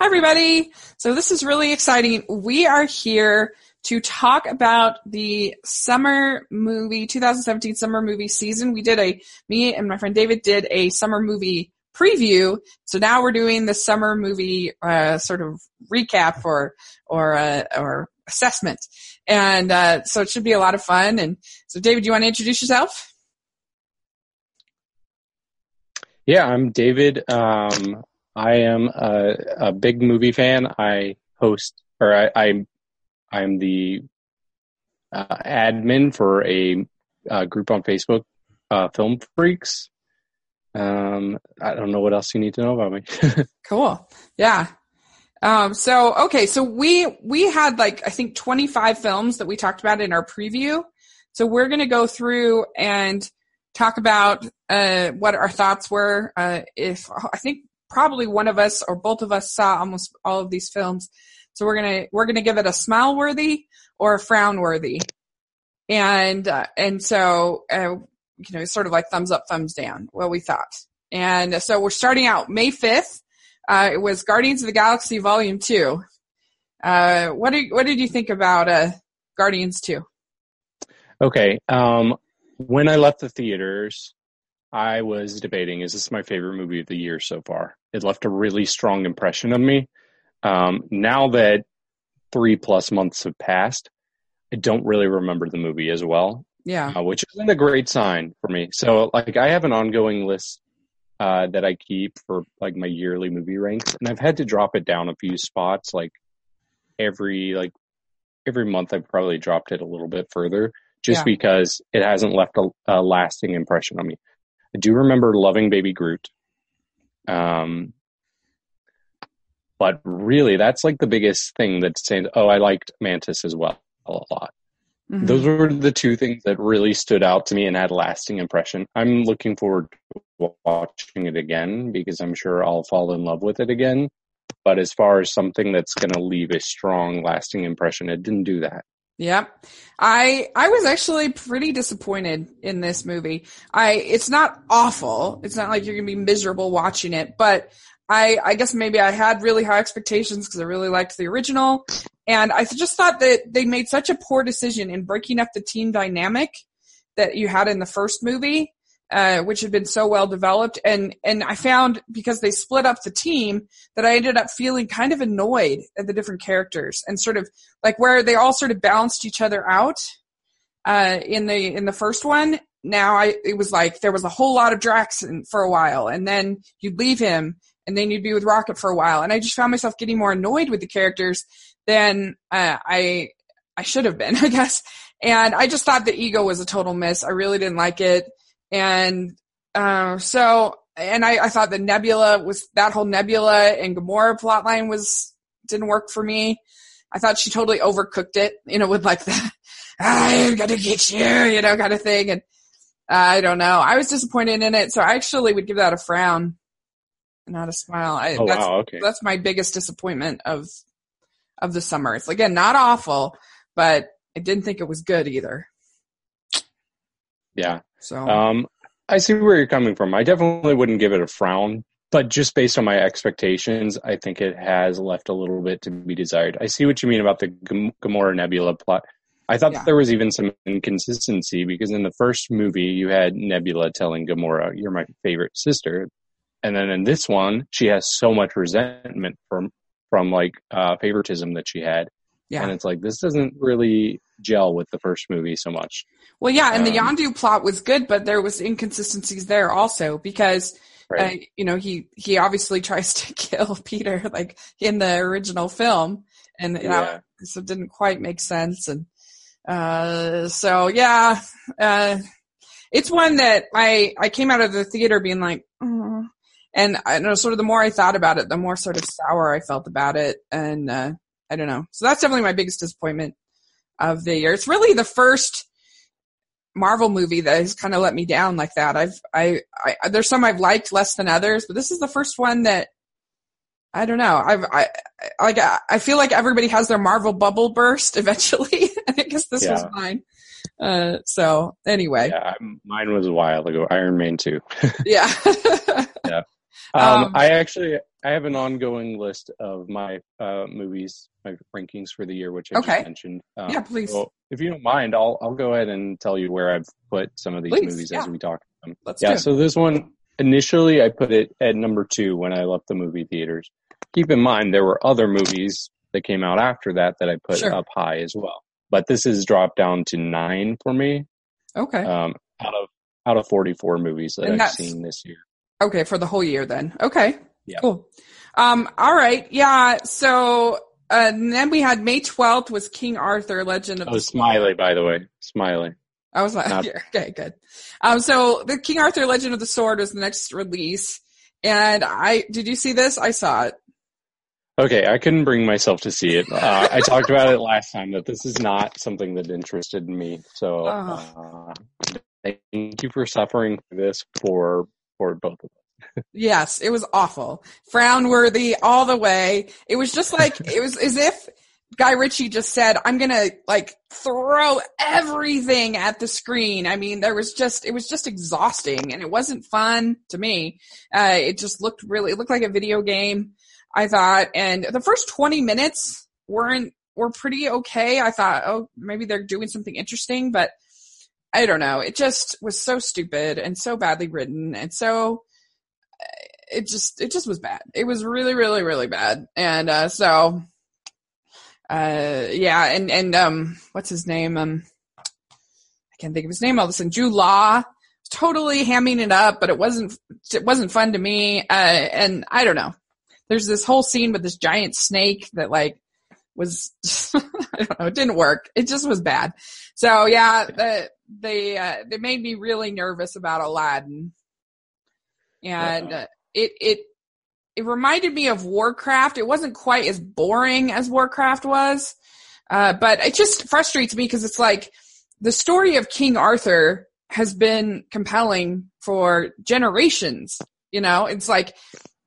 Hi, everybody. So this is really exciting. We are here to talk about the summer movie, 2017 summer movie season. We did a, me and my friend David did a summer movie preview. So now we're doing the summer movie, uh, sort of recap or, or, uh, or assessment. And, uh, so it should be a lot of fun. And so David, do you want to introduce yourself? Yeah, I'm David. Um, I am a, a, big movie fan. I host, or I, I I'm the uh, admin for a, a, group on Facebook, uh, Film Freaks. Um, I don't know what else you need to know about me. cool. Yeah. Um, so okay, so we we had like I think 25 films that we talked about in our preview. So we're going to go through and talk about uh, what our thoughts were. Uh, if I think probably one of us or both of us saw almost all of these films. So we're gonna we're gonna give it a smile worthy or a frown worthy, and uh, and so uh, you know sort of like thumbs up, thumbs down. What we thought, and so we're starting out May fifth. Uh, it was Guardians of the Galaxy Volume Two. Uh, what did what did you think about uh, Guardians Two? Okay, um, when I left the theaters, I was debating: is this my favorite movie of the year so far? It left a really strong impression on me. Um, now that three plus months have passed, I don't really remember the movie as well. Yeah, uh, which isn't a great sign for me. So, like, I have an ongoing list uh, that I keep for like my yearly movie ranks, and I've had to drop it down a few spots. Like every like every month, I've probably dropped it a little bit further, just yeah. because it hasn't left a, a lasting impression on me. I do remember loving Baby Groot. Um, but really, that's like the biggest thing that's saying, oh, I liked Mantis as well a lot. Mm-hmm. Those were the two things that really stood out to me and had a lasting impression. I'm looking forward to watching it again because I'm sure I'll fall in love with it again. But as far as something that's going to leave a strong, lasting impression, it didn't do that. Yep. I I was actually pretty disappointed in this movie. I it's not awful. It's not like you're going to be miserable watching it, but I I guess maybe I had really high expectations because I really liked the original and I just thought that they made such a poor decision in breaking up the team dynamic that you had in the first movie uh, which had been so well developed. And, and I found because they split up the team that I ended up feeling kind of annoyed at the different characters and sort of like where they all sort of balanced each other out, uh, in the, in the first one. Now I, it was like there was a whole lot of Drax for a while and then you'd leave him and then you'd be with Rocket for a while. And I just found myself getting more annoyed with the characters than, uh, I, I should have been, I guess. And I just thought the ego was a total miss. I really didn't like it. And uh, so, and I, I thought the Nebula was that whole Nebula and Gamora plotline was didn't work for me. I thought she totally overcooked it, you know, with like the I'm gonna get you, you know, kind of thing. And uh, I don't know. I was disappointed in it, so I actually would give that a frown, not a smile. I, oh that's, wow, okay. That's my biggest disappointment of of the summer. It's again not awful, but I didn't think it was good either. Yeah. So um, I see where you're coming from. I definitely wouldn't give it a frown, but just based on my expectations, I think it has left a little bit to be desired. I see what you mean about the Gamora Nebula plot. I thought yeah. there was even some inconsistency because in the first movie you had Nebula telling Gamora, "You're my favorite sister," and then in this one she has so much resentment from from like uh, favoritism that she had, yeah. and it's like this doesn't really gel with the first movie so much. Well, yeah, and um, the Yondu plot was good, but there was inconsistencies there also because, right. uh, you know, he he obviously tries to kill Peter like in the original film, and you yeah. know, so it didn't quite make sense. And uh, so yeah, uh, it's one that I I came out of the theater being like, oh. and I know sort of the more I thought about it, the more sort of sour I felt about it, and uh, I don't know. So that's definitely my biggest disappointment of the year. It's really the first Marvel movie that has kind of let me down like that. I've, I, I, there's some I've liked less than others, but this is the first one that I don't know. I've, I, like, I feel like everybody has their Marvel bubble burst eventually. And I guess this yeah. was mine. Uh, so anyway. Yeah, mine was a while ago. Iron Man 2. yeah. yeah. Um, Um, I actually I have an ongoing list of my uh, movies, my rankings for the year, which I Okay. just mentioned. Um, Yeah, please. so if you don't mind, I'll I'll go ahead and tell you where I've put some of these Please, movies yeah. as we talk about them. Let's Yeah, so this one initially I put it at number two when I left the movie theaters. Keep in mind there were other movies that came out after that that I put Sure. up high as well. But this has dropped down to nine for me, okay. um, out of out of forty four movies that And I've seen this year. Okay, for the whole year then. Okay. Yeah. Cool. Um, all right. Yeah. So, uh, and then we had May 12th was King Arthur, Legend of Oh, the Smiley, by the way, Smiley. I was like, Not- okay, good. Um, so the King Arthur Legend of the Sword was the next release. And I, did you see this? I saw it. Okay, I couldn't bring myself to see it. Uh, I talked about it last time that this is not something that interested me. So uh, thank you for suffering this for for both of us. Yes, it was awful. Frown worthy all the way. It was just like, it was as if Guy Ritchie just said, I'm gonna like throw everything at the screen. I mean, there was just, it was just exhausting and it wasn't fun to me. Uh, it just looked really, it looked like a video game, I thought. And the first 20 minutes weren't, were pretty okay. I thought, oh, maybe they're doing something interesting, but I don't know. It just was so stupid and so badly written and so, it just it just was bad. It was really really really bad. And uh so uh yeah, and and um what's his name? Um I can't think of his name all of a sudden. Jude Law totally hamming it up, but it wasn't it wasn't fun to me. Uh and I don't know. There's this whole scene with this giant snake that like was I don't know, it didn't work. It just was bad. So yeah, the they uh they made me really nervous about Aladdin. And uh, it it it reminded me of Warcraft. It wasn't quite as boring as Warcraft was, uh, but it just frustrates me because it's like the story of King Arthur has been compelling for generations. You know, it's like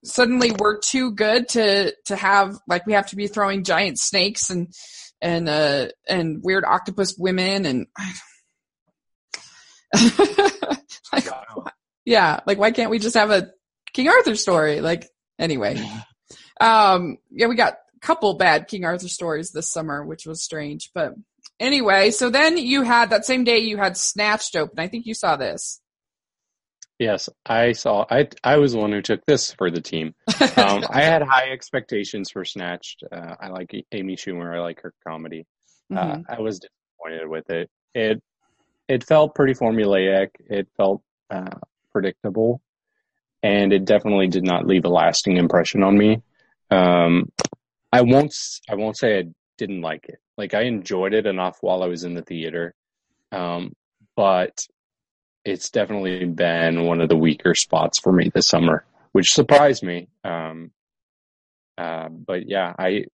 suddenly we're too good to to have like we have to be throwing giant snakes and and uh and weird octopus women and like yeah, like why can't we just have a King Arthur story? Like anyway. Um yeah, we got a couple bad King Arthur stories this summer, which was strange. But anyway, so then you had that same day you had Snatched open. I think you saw this. Yes, I saw. I I was the one who took this for the team. Um, I had high expectations for Snatched. Uh, I like Amy Schumer. I like her comedy. Uh, I was disappointed with it. It it felt pretty formulaic. It felt uh, predictable, and it definitely did not leave a lasting impression on me. Um, I won't. I won't say I didn't like it. Like I enjoyed it enough while I was in the theater, um, but it's definitely been one of the weaker spots for me this summer, which surprised me. Um, uh, but yeah, I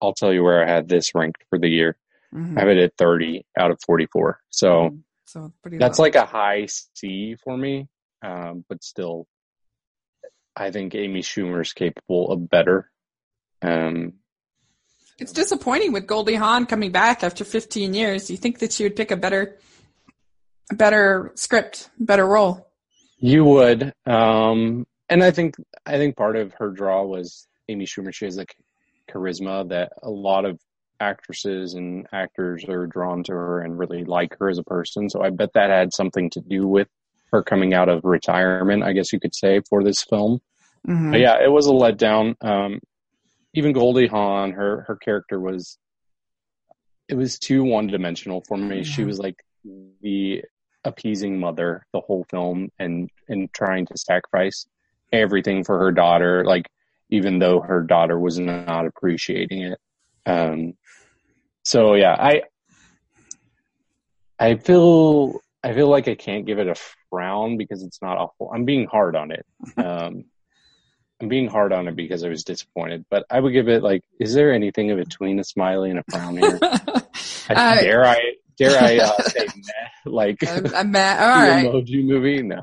I'll tell you where I had this ranked for the year. Mhm. I have it at 30 out of 44. So so pretty that's low. like a high C for me. Um, but still, I think Amy Schumer is capable of better. Um, It's disappointing with Goldie Hawn coming back after 15 years. You think that she would pick a better, a better script, better role? you would, um, and I think I think part of her draw was Amy Schumer. She has like charisma that a lot of actresses and actors are drawn to her and really like her as a person. So I bet that had something to do with her coming out of retirement, I guess you could say, for this film. Mhm. But yeah, it was a letdown. Um, even Goldie Hawn, her her character was it was too one dimensional for me. She was like the appeasing mother the whole film and and trying to sacrifice everything for her daughter, like even though her daughter was not appreciating it. Um, so yeah, I I feel I feel like I can't give it a frown because it's not awful. I'm being hard on it. Um, I'm being hard on it because I was disappointed, but I would give it like, is there anything in between a smiley and a frown here? I, Uh, dare I dare I uh, say meh, like I'm, the I'm mad. All right. emoji movie? No.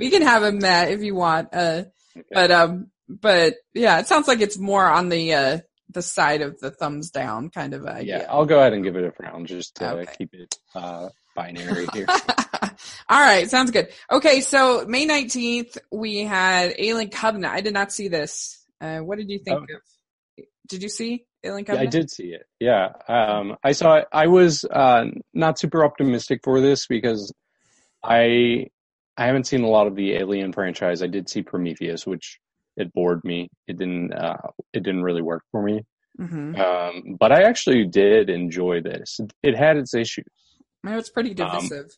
we can have a Matt if you want. Uh, but um, but yeah, it sounds like it's more on the uh the side of the thumbs down kind of idea. Yeah, I'll go ahead and give it a frown just to Okay. keep it uh, binary here. All right, sounds good. Okay, so May 19th, we had Alien Covenant. I did not see this. Uh, what did you think Oh. of? Did you see Alien Yeah, I did see it. Yeah. Um, I saw it. I was uh, not super optimistic for this because I I haven't seen a lot of the Alien franchise. I did see Prometheus, which it bored me. It didn't uh, it didn't really work for me. Mm-hmm. Um, but I actually did enjoy this. It had its issues. No, it's pretty Um, divisive.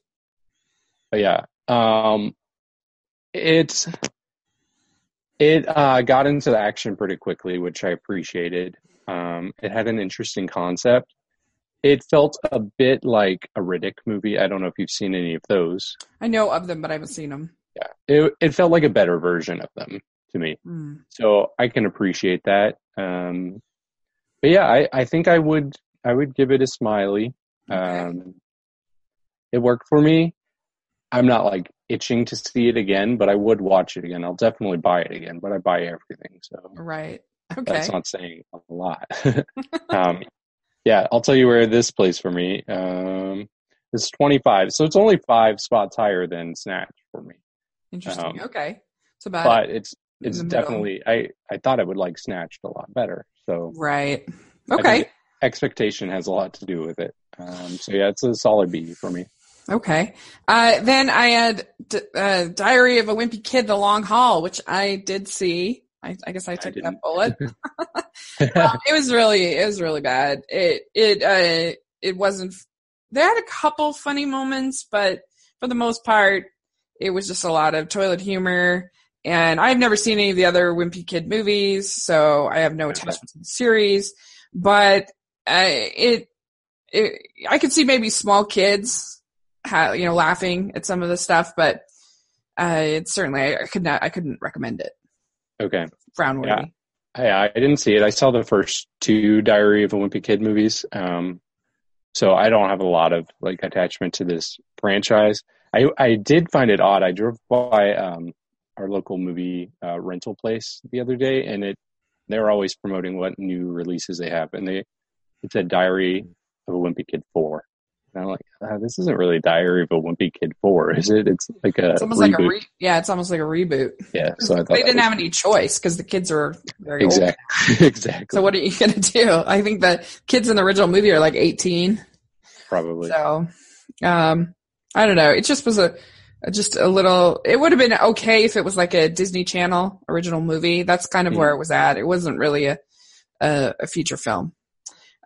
But yeah, um, it it uh, got into the action pretty quickly, which I appreciated. Um, it had an interesting concept. It felt a bit like a Riddick movie. I don't know if you've seen any of those. I know of them, but I haven't seen them. Yeah, it it felt like a better version of them to me. Mm. So I can appreciate that. Um, but yeah, I, I think I would I would give it a smiley. Okay. Um, it worked for me. I'm not like itching to see it again, but I would watch it again. I'll definitely buy it again, but I buy everything, so Right. Okay, that's not saying a lot. um, yeah, I'll tell you where this plays for me. Um, it's 25, so it's only five spots higher than Snatch for me, Interesting. um, okay. So about but it's it's definitely I I thought I would like Snatched a lot better. So right. Okay. expectation has a lot to do with it. Um, so yeah, it's a solid B for me. Okay. Uh, then I had D- uh, Diary of a Wimpy Kid: The Long Haul, which I did see. I, I guess I took that bullet. It was really, it was really bad. It, it, uh, it wasn't. They had a couple funny moments, but for the most part, it was just a lot of toilet humor. And I've never seen any of the other Wimpy Kid movies, so I have no attachment to the series. But uh, it, it, I could see maybe small kids, ha- you know, laughing at some of the stuff, but uh, it's certainly I could not, I couldn't recommend it. okay. Frown worthy. Yeah. I, I didn't see it. I saw the first two Diary of a Wimpy Kid movies. Um, so I don't have a lot of like attachment to this franchise. I I did find it odd. I drove by um, our local movie uh, rental place the other day, and it they're always promoting what new releases they have, and they it said Diary of a Wimpy Kid four. And I'm like, uh, this isn't really Diary of a Wimpy Kid four, is it? It's like a It's almost reboot. like a re- yeah, it's almost like a reboot. yeah. So I thought they didn't was- have any choice because the kids are very old. exactly exactly So what are you gonna do? I think the kids in the original movie are like 18. probably. So, um, I don't know. It just was a, just a little. It would have been okay if it was like a Disney Channel original movie. That's kind of Mhm. where it was at. It wasn't really a a, a feature film.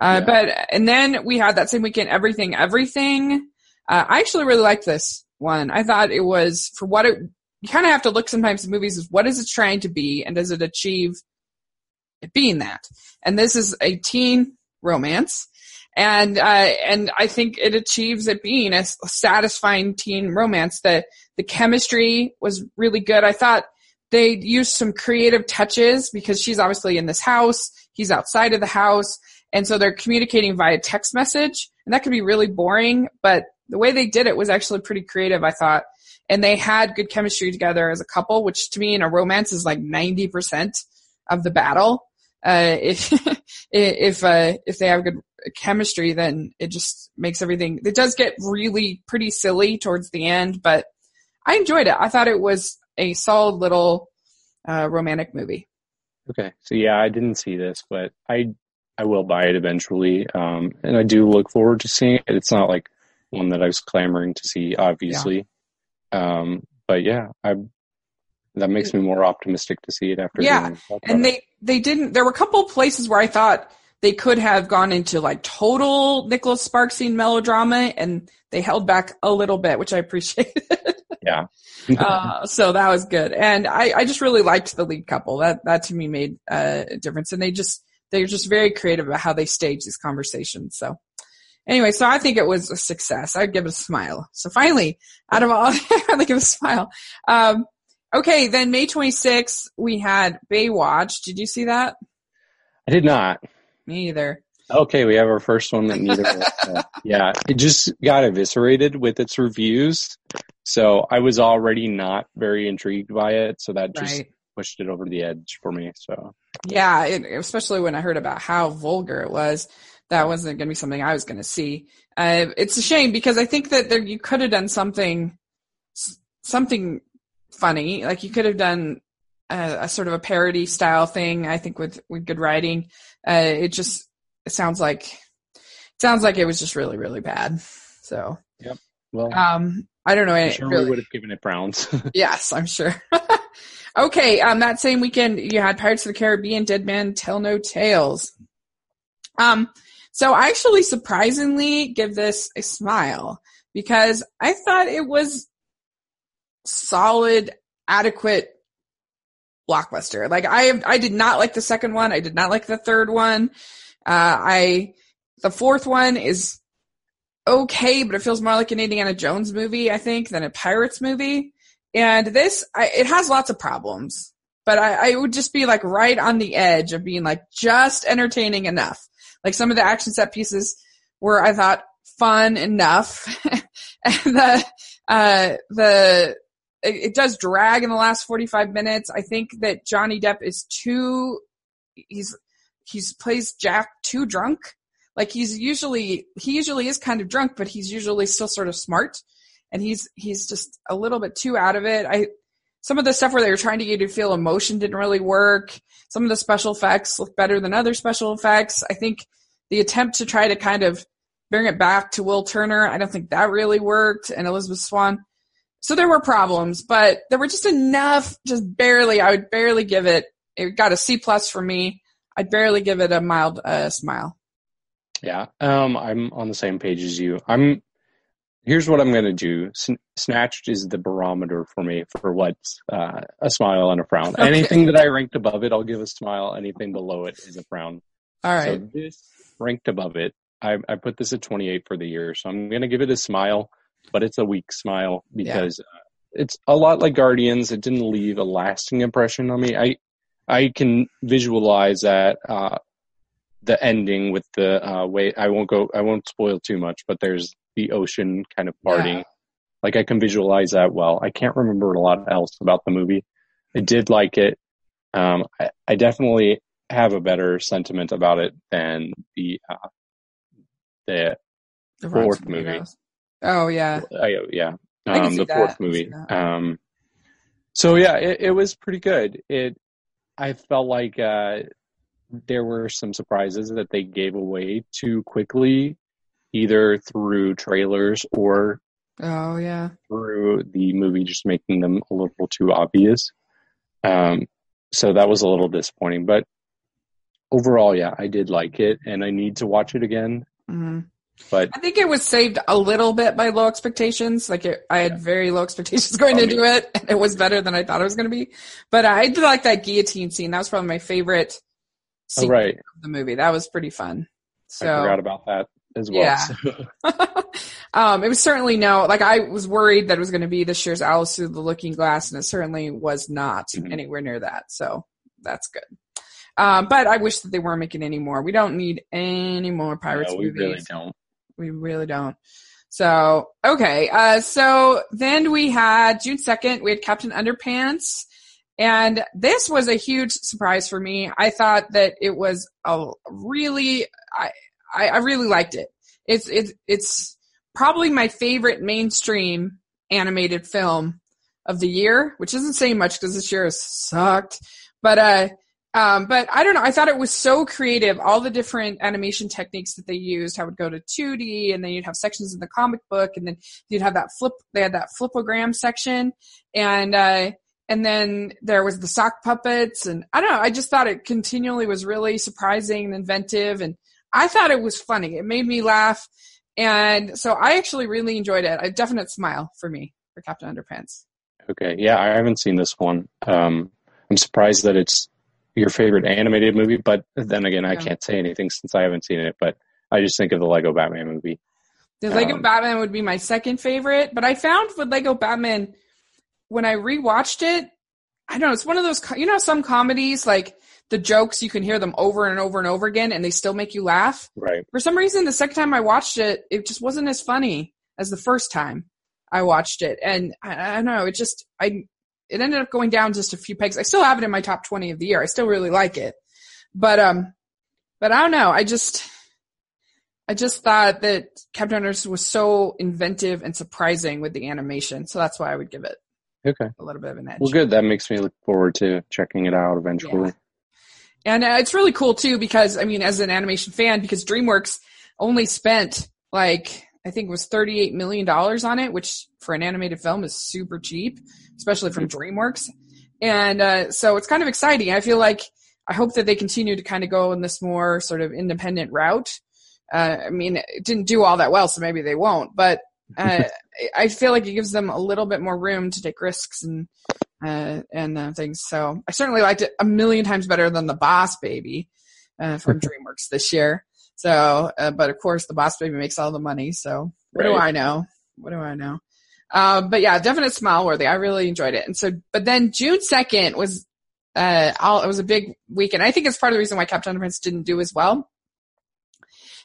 Uh, Yeah. but and then we had that same weekend, everything, everything. Uh, I actually really liked this one. I thought it was for what it. You kind of have to look sometimes at movies is what is it trying to be and does it achieve it being that? And this is a teen romance and uh, and I think it achieves it being a satisfying teen romance. The the chemistry was really good. I thought they used some creative touches because she's obviously in this house, he's outside of the house, and so they're communicating via text message, and that could be really boring. But the way they did it was actually pretty creative, I thought, and they had good chemistry together as a couple, which to me in a romance is like ninety percent of the battle. Uh, if if uh, if they have good chemistry, then it just makes everything. It does get really pretty silly towards the end, but I enjoyed it. I thought it was a solid little uh, romantic movie. Okay. So yeah, I didn't see this, but I I will buy it eventually. Um, and I do look forward to seeing it. It's not like one that I was clamoring to see, obviously. Um, but yeah, I that makes me more optimistic to see it after. Yeah, hearing you talk And they they didn't. There were a couple places where I thought they could have gone into like total Nicholas Sparksian melodrama, and they held back a little bit, which I appreciated. yeah. uh, so that was good. And I, I just really liked the lead couple. That, that to me made a difference. And they just, they're just very creative about how they stage these conversations. So anyway, so I think it was a success. I'd give it a smile. So finally, out of all, I finally give it a smile. Um, okay. Then May 26th, we had Baywatch. Did you see that? I did not. Me either. Okay, we have our first one that neither. us yeah, it just got eviscerated with its reviews, so I was already not very intrigued by it. So that just Right. Pushed it over the edge for me. So Yeah, it, especially when I heard about how vulgar it was. that wasn't going to be something I was going to see. Uh, it's a shame because I think that there, you could have done something, something funny. Like you could have done a, a, sort of a parody style thing. I think with with good writing, uh, it just it sounds like it sounds like it was just really really bad. So yep. Well, um, I don't know. I'm sure really. we would have given it browns. yes, I'm sure. okay. Um, that same weekend you had Pirates of the Caribbean, Dead Man Tell No Tales. Um, so I actually surprisingly give this a smile because I thought it was solid, adequate blockbuster. Like I, I did not like the second one. I did not like the third one. Uh, I, the fourth one is okay, but it feels more like an Indiana Jones movie, I think, than a Pirates movie. And this, I, it has lots of problems, but I, I would just be like right on the edge of being like just entertaining enough. Like some of the action set pieces were, I thought, fun enough. and the, uh, the, it, it does drag in the last 45 minutes. I think that Johnny Depp is too, he's, he's plays Jack too drunk. Like he's usually, he usually is kind of drunk, but he's usually still sort of smart. And he's, he's just a little bit too out of it. I, some of the stuff where they were trying to get you to feel emotion didn't really work. Some of the special effects look better than other special effects. I think the attempt to try to kind of bring it back to Will Turner, I don't think that really worked, and Elizabeth Swann. So there were problems, but there were just enough, just barely. I would barely give it. It got a C plus for me. I'd barely give it a mild uh, smile. Yeah, um, I'm on the same page as you. I'm here's what I'm going to do. Snatched is the barometer for me for what's uh, a smile and a frown. Okay. Anything that I ranked above it, I'll give a smile. Anything below it is a frown. All right. So this ranked above it. I, I put this at 28 for the year, so I'm going to give it a smile, but it's a weak smile because yeah. uh, it's a lot like Guardians. It didn't leave a lasting impression on me. I I can visualize that uh, the ending with the uh, way I won't go. I won't spoil too much, but there's the ocean kind of parting. Yeah. Like I can visualize that well. I can't remember a lot else about the movie. I did like it. Um, I, I, definitely have a better sentiment about it than the uh, the, the fourth movie. Oh yeah, I, yeah. Um, the fourth movie. Um, so yeah, it, it, was pretty good. It I felt like uh, there were some surprises that they gave away too quickly either through trailers or oh yeah. through the movie just making them a little too obvious. Um, so that was a little disappointing but overall yeah i did like it and i need to watch it again. Mm-hmm. but i think it was saved a little bit by low expectations. Like it, i had yeah. very low expectations going into it and it was better than i thought it was going to be. But i did like that guillotine scene. That was probably my favorite oh, right. of the movie. That was pretty fun. So I forgot about that as well. Yeah. um, it was certainly no, like I was worried that it was going to be this year's Alice Through the Looking Glass, and it certainly was not mm-hmm. anywhere near that. So that's good. Um, but I wish that they weren't making any more. We don't need any more Pirates no, we movies. We really don't. We really don't. So, okay. Uh, so then we had June 2nd, we had Captain Underpants. And this was a huge surprise for me. I thought that it was a really, I, I, I really liked it. It's it's it's probably my favorite mainstream animated film of the year, which isn't saying much because this year has sucked. But uh, um, but I don't know. I thought it was so creative. All the different animation techniques that they used. How it would go to 2D, and then you'd have sections in the comic book, and then you'd have that flip. They had that Flip-O-Rama section, and uh, and then there was the sock puppets, and I don't know. I just thought it continually was really surprising and inventive, and I thought it was funny. It made me laugh. And so I actually really enjoyed it. A definite smile for me for Captain Underpants. Okay. Yeah, I haven't seen this one. Um, I'm surprised that it's your favorite animated movie, but then again, I can't say anything since I haven't seen it, but I just think of the Lego Batman movie. The Lego um, Batman would be my second favorite, but I found with Lego Batman, when I rewatched it, I don't know, it's one of those, you know, some comedies, like the jokes you can hear them over and over and over again and they still make you laugh. Right. For some reason the second time I watched it, it just wasn't as funny as the first time I watched it. And I, I don't know, it just I it ended up going down just a few pegs. I still have it in my top 20 of the year. I still really like it. But um but I don't know, I just I just thought that Captain Hunters was so inventive and surprising with the animation, so that's why I would give it Okay. a little bit of an edge. Well, good. That makes me look forward to checking it out eventually. And uh, it's really cool too because I mean, as an animation fan, because DreamWorks only spent like I think it was thirty-eight million dollars on it, which for an animated film is super cheap, especially from DreamWorks. And uh, so it's kind of exciting. I feel like I hope that they continue to kind of go in this more sort of independent route. Uh, I mean, it didn't do all that well, so maybe they won't. But uh, I feel like it gives them a little bit more room to take risks and uh, and uh, things. So I certainly liked it a million times better than the Boss Baby uh, from DreamWorks this year. So, uh, but of course, the Boss Baby makes all the money. So what do I know? What do I know? Uh, but yeah, definite smile worthy. I really enjoyed it. And so, but then June second was uh, all, it was a big weekend. I think it's part of the reason why Captain Underpants didn't do as well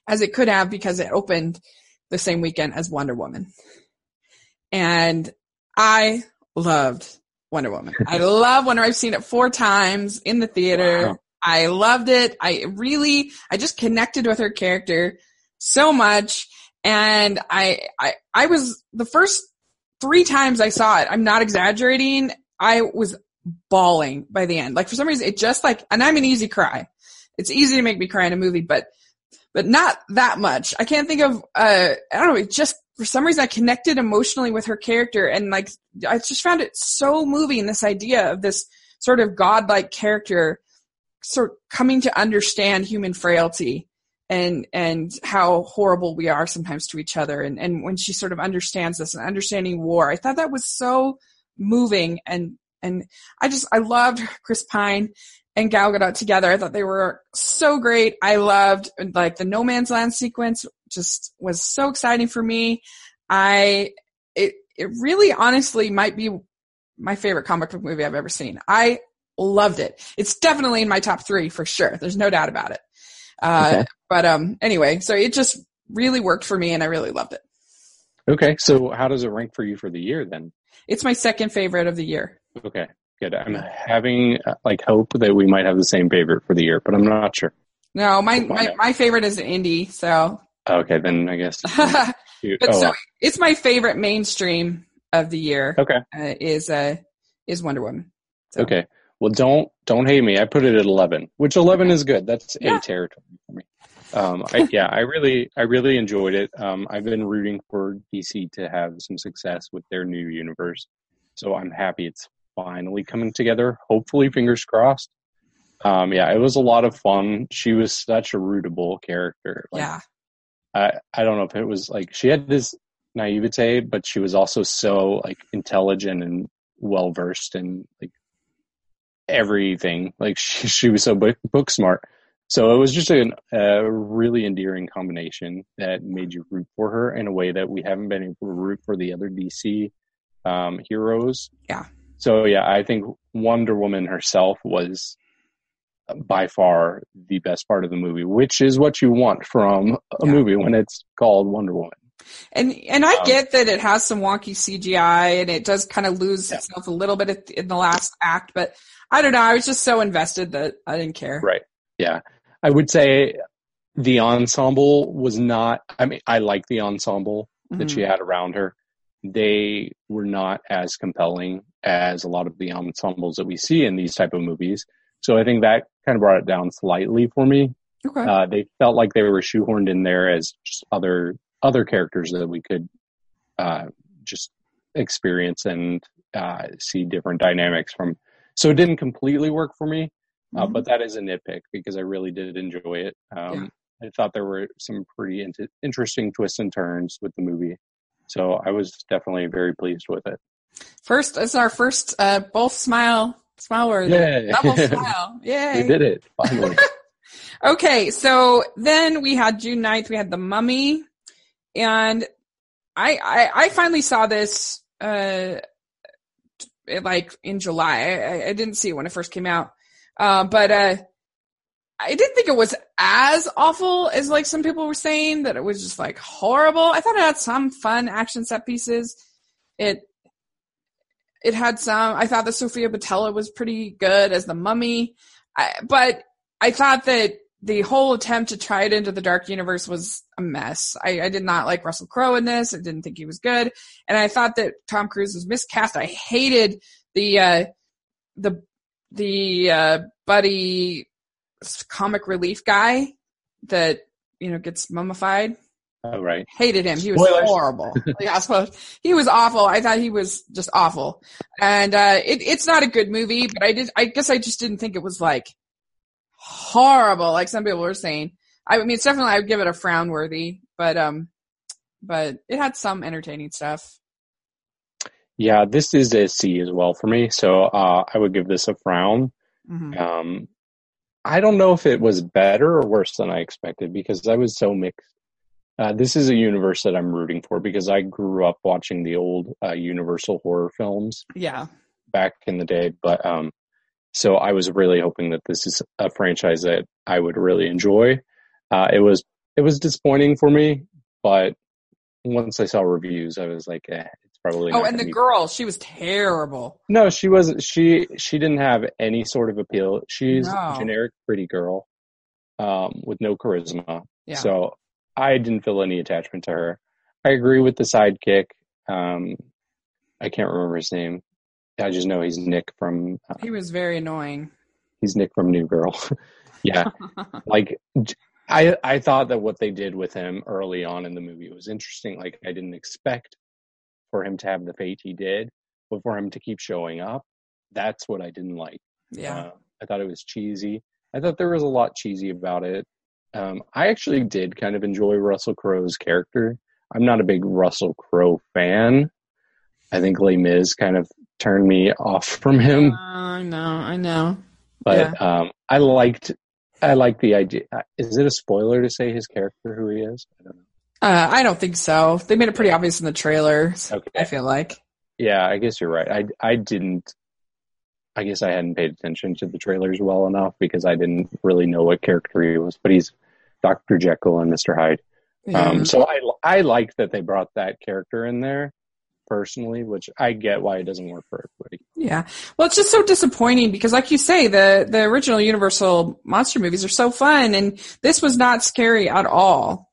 as it could have because it opened the same weekend as Wonder Woman. And I loved Wonder Woman. I love Wonder. I've seen it four times in the theater. Wow. I loved it. I really, I just connected with her character so much. And I, I, I was the first three times I saw it. I'm not exaggerating. I was bawling by the end. Like for some reason, it just like, and I'm an easy cry. It's easy to make me cry in a movie, but, but not that much. I can't think of, uh, I don't know. It just, for some reason, I connected emotionally with her character and like, I just found it so moving. This idea of this sort of godlike character sort of coming to understand human frailty and and how horrible we are sometimes to each other and and when she sort of understands this and understanding war i thought that was so moving and and i just i loved chris pine and gal gadot together i thought they were so great i loved like the no man's land sequence just was so exciting for me i it it really honestly might be my favorite comic book movie i've ever seen i loved it it's definitely in my top three for sure there's no doubt about it uh, Okay. but um anyway so it just really worked for me and i really loved it Okay. So how does it rank for you for the year then? it's my second favorite of the year Okay. Good. I'm having uh, like hope that we might have the same favorite for the year, but I'm not sure. no my my, my favorite is indie so Okay. Then I guess. but oh, so it's my favorite mainstream of the year okay. uh, is uh is wonder woman So, Okay. Well, don't don't hate me. I put it at eleven, which eleven is good. That's Yeah. A territory for me. Um, I, yeah, I really I really enjoyed it. Um, I've been rooting for DC to have some success with their new universe, so I'm happy it's finally coming together. Hopefully, fingers crossed. Um, yeah, it was a lot of fun. She was such a rootable character. Like, yeah I I don't know if it was like she had this naivete, but she was also so like intelligent and well versed in like everything. Like she she was so book, book smart. So it was just a, a really endearing combination that made you root for her in a way that we haven't been able to root for the other DC um, heroes. Yeah. So yeah, I think Wonder Woman herself was by far the best part of the movie, which is what you want from a Yeah. movie when it's called Wonder Woman. And and I Um, get that it has some wonky CGI and it does kind of lose Yeah. itself a little bit in the last act, but I don't know. I was just so invested that I didn't care. Right. Yeah. I would say the ensemble was not, I mean, I like the ensemble that Mhm. she had around her. They were not as compelling as a lot of the ensembles that we see in these type of movies. So I think that kind of brought it down slightly for me. Okay. Uh, they felt like they were shoehorned in there as just other other characters that we could uh, just experience and uh, see different dynamics from. So it didn't completely work for me, uh, Mhm. but that is a nitpick because I really did enjoy it. Um, I thought there were some pretty int- interesting twists and turns with the movie, so I was definitely very pleased with it. First, it's our first uh, both smile Yay. Double smile. Yay. We did it finally. Okay, so then we had June 9th, we had The Mummy, and I I, I finally saw this uh t- like in July. I, I- I didn't see it when it first came out, uh, but uh, I didn't think it was as awful as like some people were saying that it was just like horrible. I thought it had some fun action set pieces. It it had some. I thought that Sofia Boutella was pretty good as the Mummy, I, but I thought that the whole attempt to tie it into the dark universe was a mess. I, I did not like Russell Crowe in this. I didn't think he was good, and I thought that Tom Cruise was miscast. I hated the uh, the the uh, buddy comic relief guy that you know gets mummified. Oh, right. Hated him. He was Spoilers. horrible. yeah, I suppose he was awful. I thought he was just awful. And uh it, it's not a good movie, but I did I guess I just didn't think it was like horrible, like some people were saying. I mean it's definitely I would give it a frown worthy, but um but it had some entertaining stuff. Yeah, this is a C as well for me. So uh, I would give this a frown. Mhm. Um, I don't know if it was better or worse than I expected because I was so mixed. Uh, this is a universe that I'm rooting for because I grew up watching the old uh, Universal horror films Yeah. back in the day, but um, so I was really hoping that this is a franchise that I would really enjoy. Uh, it was it was disappointing for me, but once I saw reviews, I was like, eh, it's probably Oh, and the be girl, she was terrible. no, she was she she didn't have any sort of appeal. She's No. a generic pretty girl, um, with no charisma. Yeah. So I didn't feel any attachment to her. I agree with the sidekick. Um, I can't remember his name. I just know he's Nick from uh, He was very annoying. he's Nick from New Girl. yeah, like I I thought that what they did with him early on in the movie was interesting. Like I didn't expect for him to have the fate he did, but for him to keep showing up, that's what I didn't like. yeah. Uh, I thought it was cheesy. I thought there was a lot cheesy about it. Um, I actually did kind of enjoy Russell Crowe's character. I'm not a big Russell Crowe fan. I think Les Mis kind of turned me off from him, I know, I know. but um, I liked. I like the idea. uh, Is it a spoiler to say his character who he is? I don't know. Uh, I don't think so. They made it pretty obvious in the trailer. Okay. I feel like. Yeah, I guess you're right. I I didn't. I guess I hadn't paid attention to the trailers well enough because I didn't really know what character he was. But he's Doctor Jekyll and Mister Hyde. Yeah. Um, so I I like that they brought that character in there personally, which I get why it doesn't work for everybody. yeah. Well, it's just so disappointing because, like you say, the the original Universal monster movies are so fun, and this was not scary at all.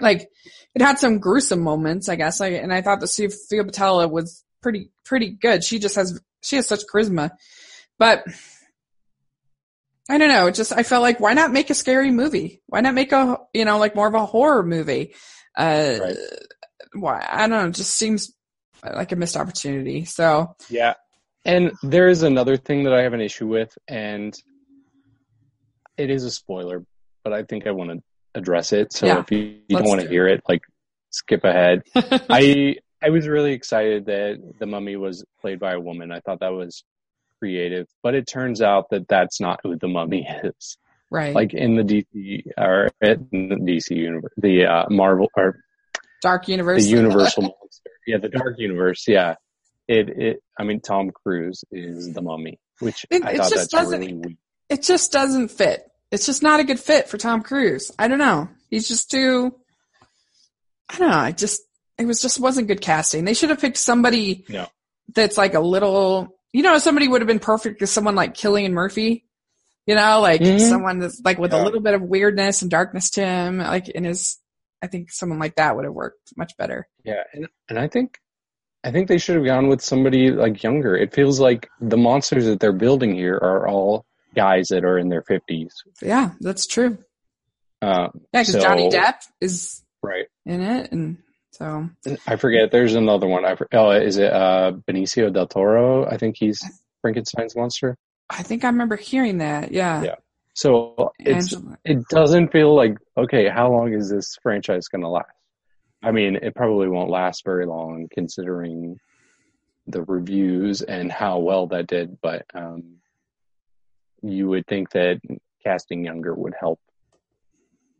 Like, it had some gruesome moments, I guess. I, and I thought the Sofia Boutella was pretty pretty good. She just has she has such charisma, but. I don't know. It just I felt like why not make a scary movie? Why not make a you know like more of a horror movie? Uh, Right. Why I don't know. It just seems like a missed opportunity. So Yeah. And there is another thing that I have an issue with, and it is a spoiler, but I think I want to address it. So Yeah, if you, you don't want to hear it, like skip ahead. I I was really excited that the mummy was played by a woman. I thought that was creative, but it turns out that that's not who the mummy is. right, Like in the DC or in the DC universe, the uh, Marvel or Dark Universe. the Universal monster, yeah, the Dark Universe, yeah. It it. I mean, Tom Cruise is the mummy, which It- I thought just that's doesn't- really weak. it just doesn't fit. It's just not a good fit for Tom Cruise. I don't know. He's just too. I don't know. I just it was just wasn't good casting. They should have picked somebody No. that's like a little. You know, somebody would have been perfect as someone like Cillian Murphy. You know, like Mhm. someone that's like with a little bit of weirdness and darkness to him. Like in his, I think someone like that would have worked much better. Yeah, and and I think I think they should have gone with somebody like younger. It feels like the monsters that they're building here are all guys that are in their fifties. Yeah, that's true. Um, Yeah, because so- Johnny Depp is right? in it, and so I forget. There's another one. I oh, is it uh, Benicio del Toro? I think he's Frankenstein's monster. I think I remember hearing that. Yeah, Yeah. So it's Angela. it doesn't feel like okay. How long is this franchise going to last? I mean, it probably won't last very long considering the reviews and how well that did. But um, you would think that casting younger would help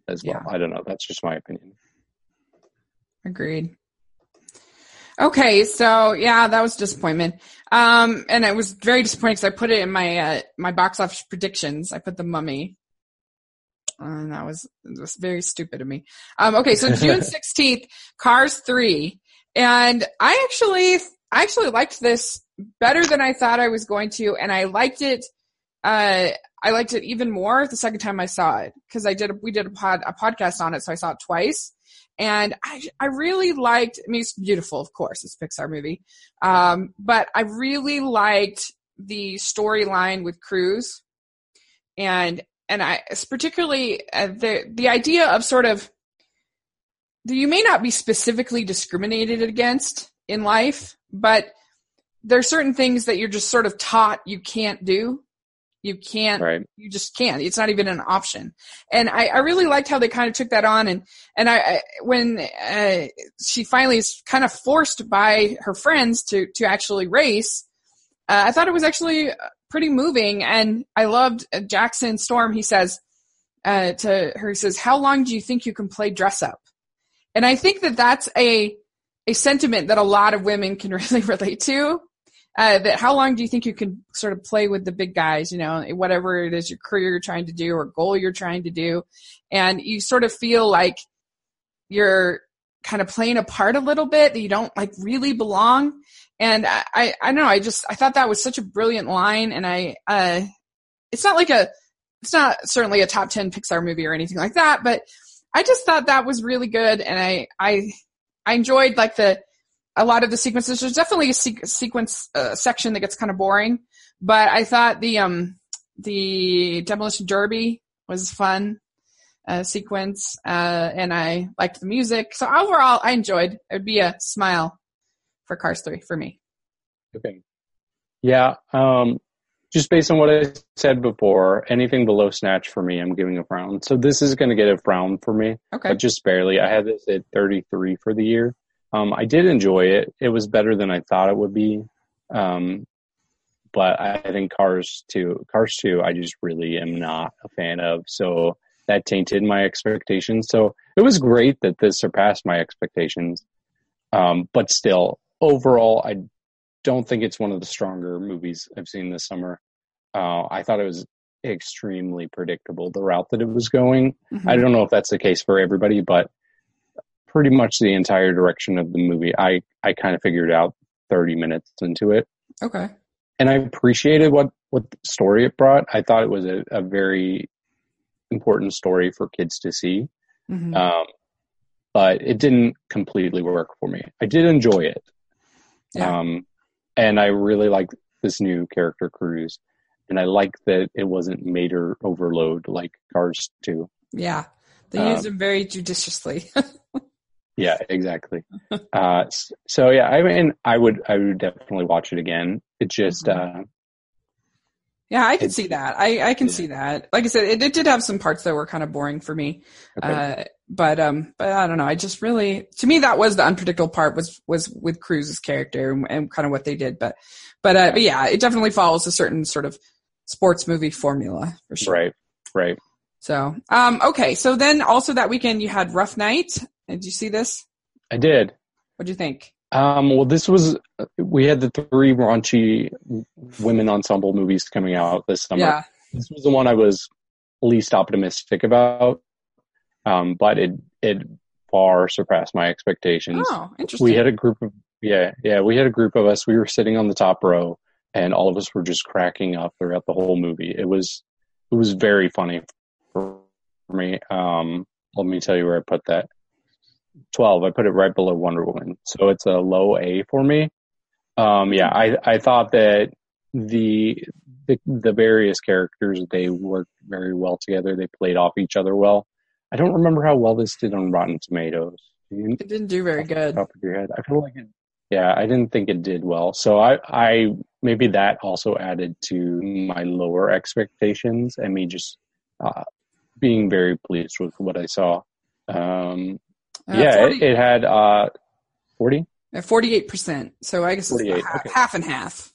as well. Yeah. I don't know. That's just my opinion. Agreed. Okay, so yeah, that was disappointment. Um, and it was very disappointing because I put it in my uh, my box office predictions. I put the Mummy, and that was it was very stupid of me. Um, okay, so June sixteenth, Cars three, and I actually I actually liked this better than I thought I was going to, and I liked it uh, I liked it even more the second time I saw it because I did a, we did a pod a podcast on it, so I saw it twice, and I I really liked. I mean, it's beautiful, of course, it's Pixar movie, um, but I really liked the storyline with Cruz, and and I particularly uh, the the idea of sort of you may not be specifically discriminated against in life, but there are certain things that you're just sort of taught you can't do. You can't, Right. you just can't. It's not even an option. And I, I really liked how they kind of took that on. And, and I, I when, uh, she finally is kind of forced by her friends to, to actually race, uh, I thought it was actually uh, pretty moving. And I loved uh, Jackson Storm. He says, uh, to her, he says, how long do you think you can play dress up? And I think that that's a, a sentiment that a lot of women can really relate to. Uh, that how long do you think you can sort of play with the big guys, you know, whatever it is your career you're trying to do or goal you're trying to do. And you sort of feel like you're kind of playing a part a little bit that you don't like really belong. And I, I, I don't know, I just, I thought that was such a brilliant line. And I, uh, it's not like a, it's not certainly a top 10 Pixar movie or anything like that, but I just thought that was really good. And I, I, I enjoyed like the, a lot of the sequences. There's definitely a se- sequence uh, section that gets kind of boring, but I thought the um the demolition derby was fun uh, sequence, uh, and I liked the music. So overall, I enjoyed. It would be a smile for Cars Three for me. Okay. Yeah. Um, just based on what I said before, anything below Snatch for me, I'm giving a frown. So this is going to get a frown for me, Okay. but just barely. I had this at 33 for the year. Um, I did enjoy it. It was better than I thought it would be. Um, but I think Cars 2, Cars 2, I just really am not a fan of. So that tainted my expectations. So it was great that this surpassed my expectations. Um, but still, overall, I don't think it's one of the stronger movies I've seen this summer. Uh, I thought it was extremely predictable, the route that it was going. Mhm. I don't know if that's the case for everybody, but pretty much the entire direction of the movie, I, I kind of figured out 30 minutes into it. Okay. And I appreciated what, what story it brought. I thought it was a, a very important story for kids to see. Mhm. Um, but it didn't completely work for me. I did enjoy it. Yeah. Um, and I really like this new character Cruz. And I like that it wasn't Mater overload like Cars 2. yeah. They um, used very judiciously. Yeah, exactly. uh, so yeah, I mean, I would, I would definitely watch it again. It just, Mhm. uh, yeah, I can see that. I, I can see that. Like I said, it, it did have some parts that were kind of boring for me. okay. Uh, but um, but I don't know. I just really, to me, that was the unpredictable part was was with Cruz's character and, and kind of what they did. But but uh, but yeah, it definitely follows a certain sort of sports movie formula for sure. right, right. So um, okay. So then also that weekend you had Rough Night. Did you see this? I did. What'd you think? Um, well, this was, we had the three raunchy women ensemble movies coming out this summer. Yeah. This was the one I was least optimistic about. Um, but it, it far surpassed my expectations. Oh, interesting. we had a group of yeah yeah we had a group of us we were sitting on the top row and all of us were just cracking up throughout the whole movie it was it was very funny for me um let me tell you where i put that 12 i put it right below wonder woman so it's a low a for me um yeah i i thought that the the, the various characters they worked very well together they played off each other well i don't remember how well this did on rotten tomatoes it didn't do very good. top of your head. I feel like it, yeah, I didn't think it did well. So I, I maybe that also added to my lower expectations and me just uh, being very pleased with what I saw. Um, Uh, yeah, 40 it, it had uh, forty. Forty-eight percent. So I guess it's 48, half, okay. half and half.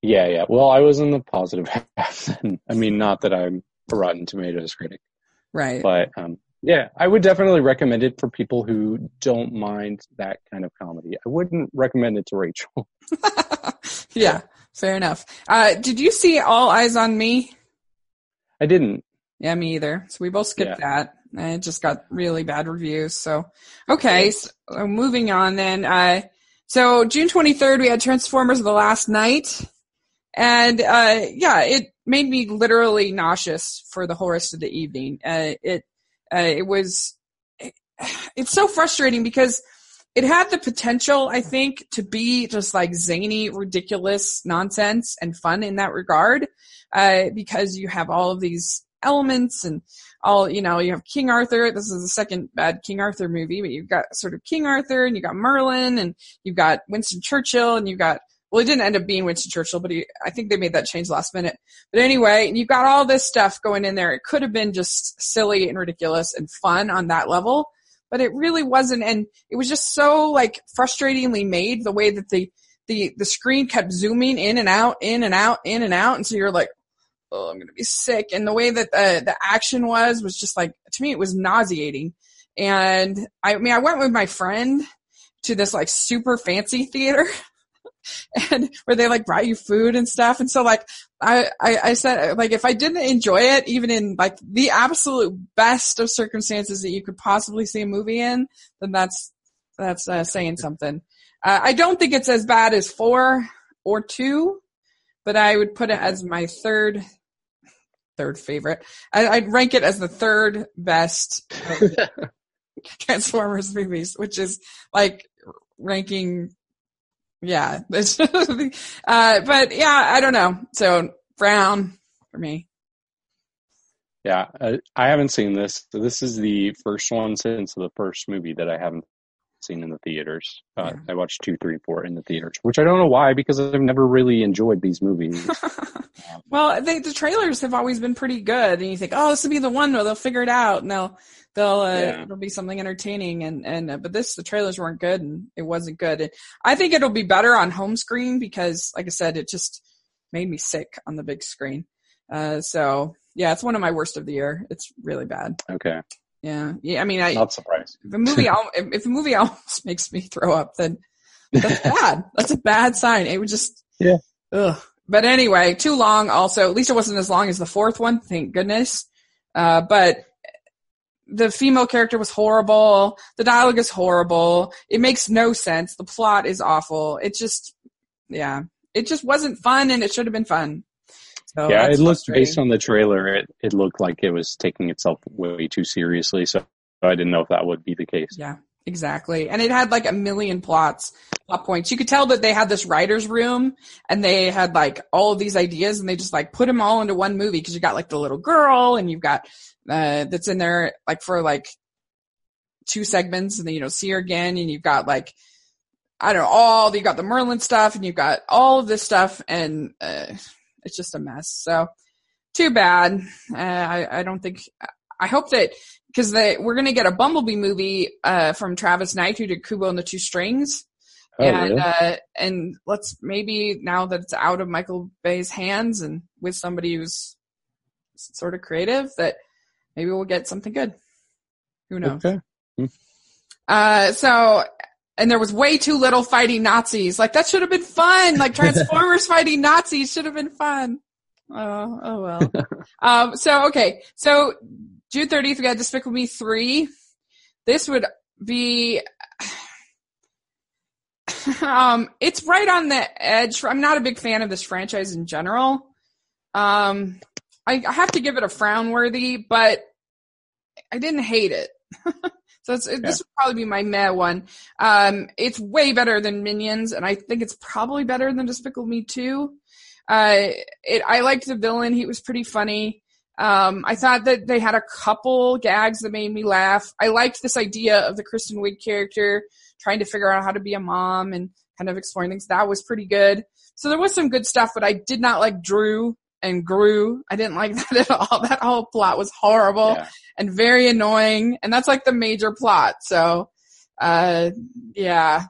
Yeah, yeah. Well, I was in the positive half. then. I mean, not that I'm a Rotten Tomatoes critic, Right. but um, yeah, I would definitely recommend it for people who don't mind that kind of comedy. I wouldn't recommend it to Rachel. yeah. Fair enough. Uh, did you see All Eyez on Me? I didn't. Yeah, me either. So we both skipped that. And it just got really bad reviews. So, okay. So moving on then. Uh, so June 23rd, we had Transformers The Last Knight. And, uh, yeah, it, made me literally nauseous for the whole rest of the evening. Uh, it uh, it was it, it's so frustrating because it had the potential, I think, to be just like zany, ridiculous nonsense and fun in that regard, uh, because you have all of these elements and all, you know, you have King Arthur. This is the second bad King Arthur movie, but you've got sort of King Arthur and you got Merlin and you've got Winston Churchill and you've got, well, it didn't end up being Winston Churchill, but he, I think they made that change last minute. But anyway, you've got all this stuff going in there. It could have been just silly and ridiculous and fun on that level, but it really wasn't. And it was just so like frustratingly made the way that the, the, the screen kept zooming in and out, in and out, in and out. And so you're like, oh, I'm gonna be sick. And the way that the the action was was just like to me it was nauseating. And I, I mean I went with my friend to this like super fancy theater. and where they like brought you food and stuff. And so like I, I, I said like if I didn't enjoy it, even in like the absolute best of circumstances that you could possibly see a movie in, then that's that's uh, saying something. Uh, I don't think it's as bad as four or two, but I would put it as my third third favorite. I, would rank it as the third best Transformers movies, which is like ranking. Yeah, uh, but yeah, I don't know. So Brown for me. Yeah, I haven't seen this. So this is the first one since the first movie that I haven't seen in the theaters. Uh, yeah. I watched two, three, four in the theaters, which I don't know why because I've never really enjoyed these movies. well, they, the trailers have always been pretty good, and you think, oh, this will be the one where they'll figure it out, and they'll they'll uh, yeah. it'll be something entertaining, and and uh, but this the trailers weren't good, and it wasn't good. And I think it'll be better on home screen because, like I said, it just made me sick on the big screen. Uh, so yeah, it's one of my worst of the year. It's really bad. Okay. Yeah, yeah. I mean, I not surprised. If a movie, if a movie almost makes me throw up, then that's bad. that's a bad sign. It would just yeah. Ugh. But anyway, too long. Also, at least it wasn't as long as the fourth one. Thank goodness. Uh, but the female character was horrible. The dialogue is horrible. It makes no sense. The plot is awful. It just, yeah, it just wasn't fun, and it should have been fun. So yeah, it looked based on the trailer. It it looked like it was taking itself way too seriously. So I didn't know if that would be the case. Yeah, exactly. And it had like a million plots, plot points. You could tell that they had this writers' room and they had like all of these ideas and they just like put them all into one movie because you got like the little girl and you've got uh that's in there like for like two segments and then you don't see her again and you've got like I don't know all you got the Merlin stuff and you've got all of this stuff and. uh it's just a mess. So too bad. Uh, I, I don't think, I hope that, because we're going to get a Bumblebee movie uh, from Travis Knight who did Kubo and the Two Strings. Oh, and really? uh, and let's maybe now that it's out of Michael Bay's hands and with somebody who's sort of creative, that maybe we'll get something good. Who knows? Okay. Hmm. Uh, so and there was way too little fighting Nazis. Like that should have been fun. Like Transformers fighting Nazis should have been fun. Oh, oh well. um, so okay, so June 30th we got Despicable Me 3. This would be, um, it's right on the edge. I'm not a big fan of this franchise in general. Um, I, I have to give it a frown worthy, but I didn't hate it. So yeah. this would probably be my meh one. Um, it's way better than Minions, and I think it's probably better than Despicable Me 2. Uh, it, I liked the villain. He was pretty funny. Um, I thought that they had a couple gags that made me laugh. I liked this idea of the Kristen Wiig character trying to figure out how to be a mom and kind of exploring things. That was pretty good. So there was some good stuff, but I did not like Dru and Gru. I didn't like that at all. That whole plot was horrible yeah. and very annoying. And that's like the major plot. So, uh, yeah.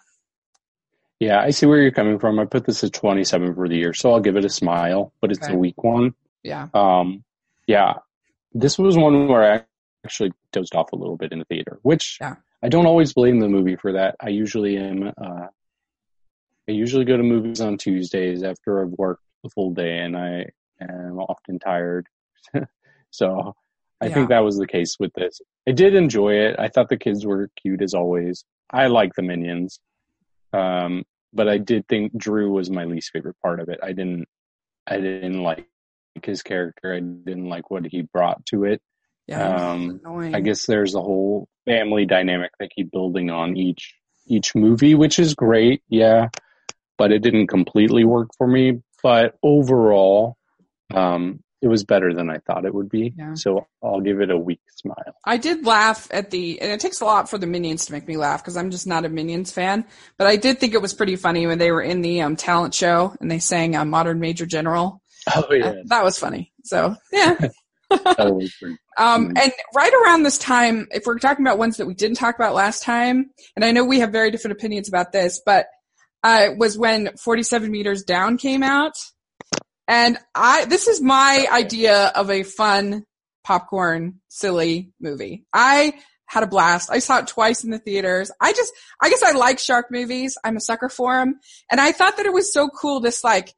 Yeah, I see where you're coming from. I put this at 27 for the year, so I'll give it a smile, but it's okay. a weak one. Yeah. Um, yeah. This was one where I actually dozed off a little bit in the theater, which yeah. I don't always blame the movie for that. I usually am, uh, I usually go to movies on Tuesdays after I've worked the full day and I am often tired. so I yeah. think that was the case with this. I did enjoy it. I thought the kids were cute as always. I like the minions. Um, but I did think Dru was my least favorite part of it. I didn't, I didn't like his character. I didn't like what he brought to it. Yeah, Um, annoying. I guess there's a whole family dynamic they keep building on each each movie, which is great, yeah. But it didn't completely work for me. But overall, um, it was better than I thought it would be. Yeah. So I'll give it a weak smile. I did laugh at the, and it takes a lot for the Minions to make me laugh because I'm just not a Minions fan. But I did think it was pretty funny when they were in the um, talent show and they sang uh, "Modern Major General." Oh Uh, that was funny. So yeah. that was pretty. Um, Mhm. and right around this time, if we're talking about ones that we didn't talk about last time, and I know we have very different opinions about this, but uh, was when 47 meters down came out. And I, this is my idea of a fun popcorn, silly movie. I had a blast. I saw it twice in the theaters. I just, I guess I like shark movies. I'm a sucker for them. And I thought that it was so cool, this like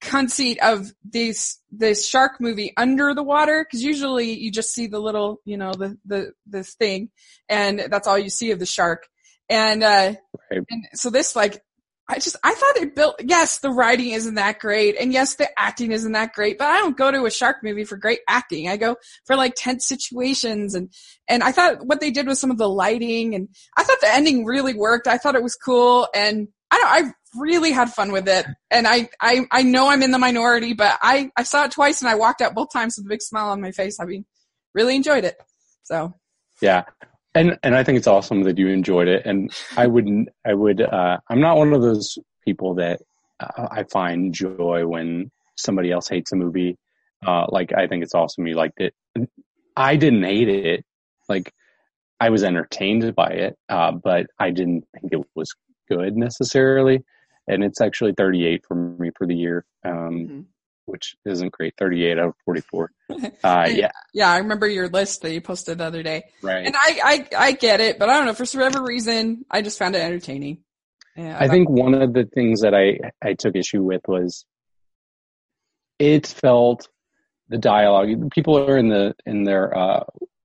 conceit of this, this shark movie under the water. Cause usually you just see the little, you know, the, the, this thing and that's all you see of the shark. And, uh, Right. and so this like, I just, I thought it built, yes, the writing isn't that great and yes, the acting isn't that great, but I don't go to a shark movie for great acting. I go for like tense situations and, and I thought what they did with some of the lighting and I thought the ending really worked. I thought it was cool and I don't, I really had fun with it. And I, I, I know I'm in the minority, but I, I saw it twice and I walked out both times with a big smile on my face. I mean, really enjoyed it. So Yeah. And and I think it's awesome that you enjoyed it. And I wouldn't I would uh I'm not one of those people that uh, I find joy when somebody else hates a movie. Uh like I think it's awesome you liked it. I didn't hate it. Like I was entertained by it, uh, but I didn't think it was good necessarily. And it's actually 38 for me for the year, um, Mhm. Which isn't great. 38 out of 44. Uh, yeah, yeah, I remember your list that you posted the other day. right. And I, I, I get it, but I don't know, for whatever reason, I just found it entertaining. Yeah, I think one of the things that I, I took issue with was it felt the dialogue. People are in the in their uh,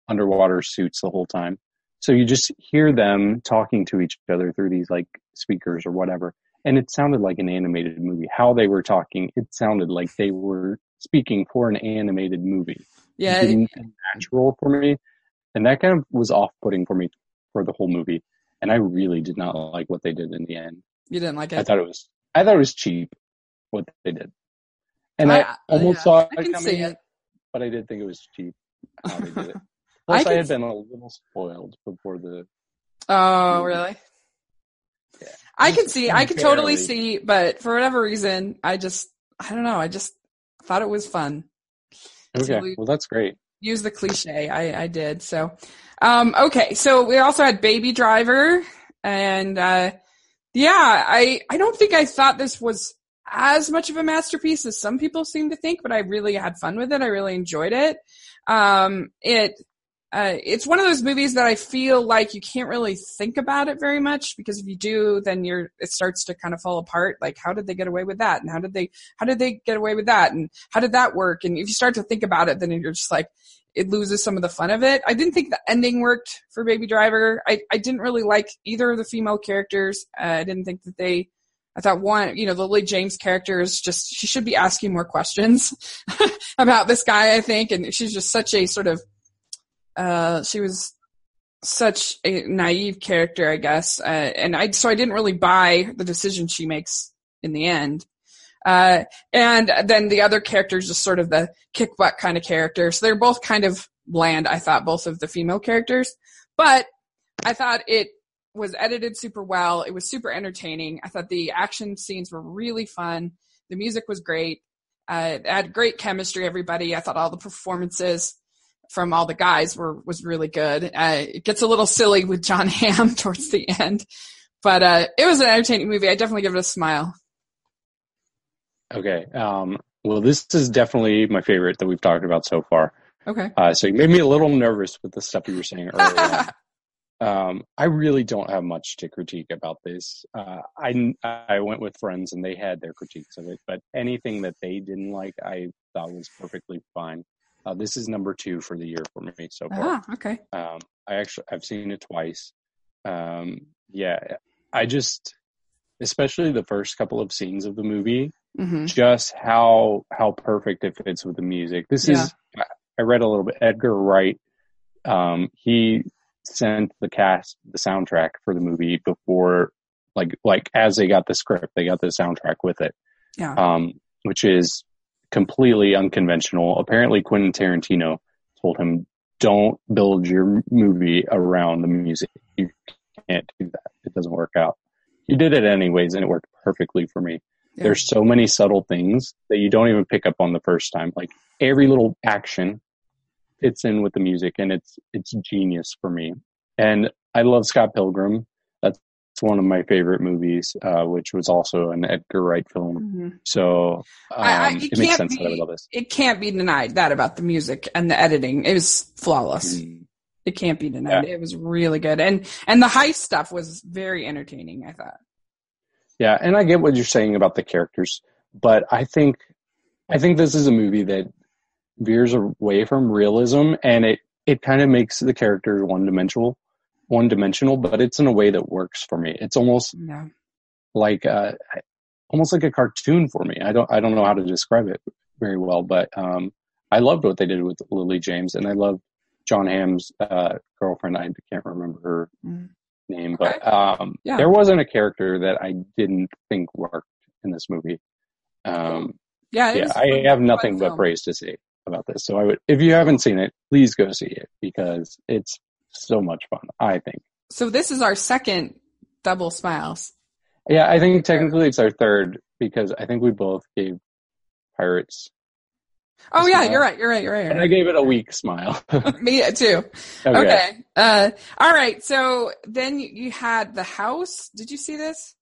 underwater suits the whole time, so you just hear them talking to each other through these like speakers or whatever, and it sounded like an animated movie. How they were talking, it sounded like they were speaking for an animated movie. yeah, It didn't feel natural for me, and that kind of was off putting for me for the whole movie. And I really did not like what they did in the end. you didn't like it? I it. thought it was I thought it was cheap what they did, and I, I- almost yeah, saw I it can coming, see it. but I did think it was cheap how they did it. I Plus, I, can had been a little spoiled before the. Oh, really? Yeah. I can see, I can totally see, but for whatever reason, I just, I don't know, I just thought it was fun. Okay, we- well that's great. Use the cliche, I, I did. So, um, okay, so we also had Baby Driver, and uh, yeah, I, I don't think I thought this was as much of a masterpiece as some people seem to think, but I really had fun with it. I really enjoyed it. Um, it, uh, it's one of those movies that I feel like you can't really think about it very much because if you do, then you're, it starts to kind of fall apart. Like, how did they get away with that? And how did they, how did they get away with that? And how did that work? And if you start to think about it, then you're just like, it loses some of the fun of it. I didn't think the ending worked for Baby Driver. I, I didn't really like either of the female characters. Uh, I didn't think that they, I thought one, you know, the Lily James character is just, she should be asking more questions about this guy, I think. And she's just such a sort of, uh, she was such a naive character, I guess. Uh, and I, so I didn't really buy the decision she makes in the end. Uh, and then the other characters just sort of the kick butt kind of character. So they're both kind of bland, I thought, both of the female characters. But I thought it was edited super well. It was super entertaining. I thought the action scenes were really fun. The music was great. Uh, it had great chemistry, everybody. I thought all the performances from all the guys were, was really good. Uh, it gets a little silly with John Hamm towards the end, but, uh, it was an entertaining movie. I definitely give it a smile. Okay, um, well this is definitely my favorite that we've talked about so far. Okay. Uh, so you made me a little nervous with the stuff you were saying earlier. um, I really don't have much to critique about this. Uh, I I went with friends and they had their critiques of it, but anything that they didn't like, I thought was perfectly fine. Uh, this is number two for the year for me so far. ah, okay. Um, I actually I've seen it twice. Um, yeah, I just, especially the first couple of scenes of the movie, hmm just how how perfect it fits with the music. This Yeah. is I- I read a little bit. Edgar Wright, um, he sent the cast the soundtrack for the movie before, like like as they got the script, they got the soundtrack with it, Yeah. um, which is completely unconventional. Apparently, Quentin Tarantino told him, "Don't build your movie around the music. You can't do that. It doesn't work out." He did it anyways, and it worked perfectly for me. Yeah. There's so many subtle things that you don't even pick up on the first time. Like every little action fits in with the music, and it's it's genius for me. And I love Scott Pilgrim. That's one of my favorite movies, uh, which was also an Edgar Wright film. Mhm. So um, I- I- it it makes sense that I be- would love this. It can't be denied that about the music and the editing. It was flawless. Mm. It can't be denied. It was really good. And and the heist stuff was very entertaining, I thought. Yeah, and I get what you're saying about the characters, but I think I think this is a movie that veers away from realism and it it kind of makes the characters one dimensional one dimensional, but it's in a way that works for me. It's almost Yeah. like uh almost like a cartoon for me. I don't I don't know how to describe it very well, but um I loved what they did with Lily James and I loved John Hamm's uh girlfriend. I can't remember her Mm. name, Okay. but um Yeah. there wasn't a character that I didn't think worked in this movie. Um Yeah. yeah, I have nothing but film. praise to say about this. So I would if you haven't seen it, please go see it because it's so much fun, I think. So this is our second double smiles. Yeah, I think technically it's our third because I think we both gave Pirates. Oh yeah, smile. you're right. You're right. You're right. And I gave it a weak smile. Me too. okay. Okay. Uh, all right. So then you, you had the house. Did you see this?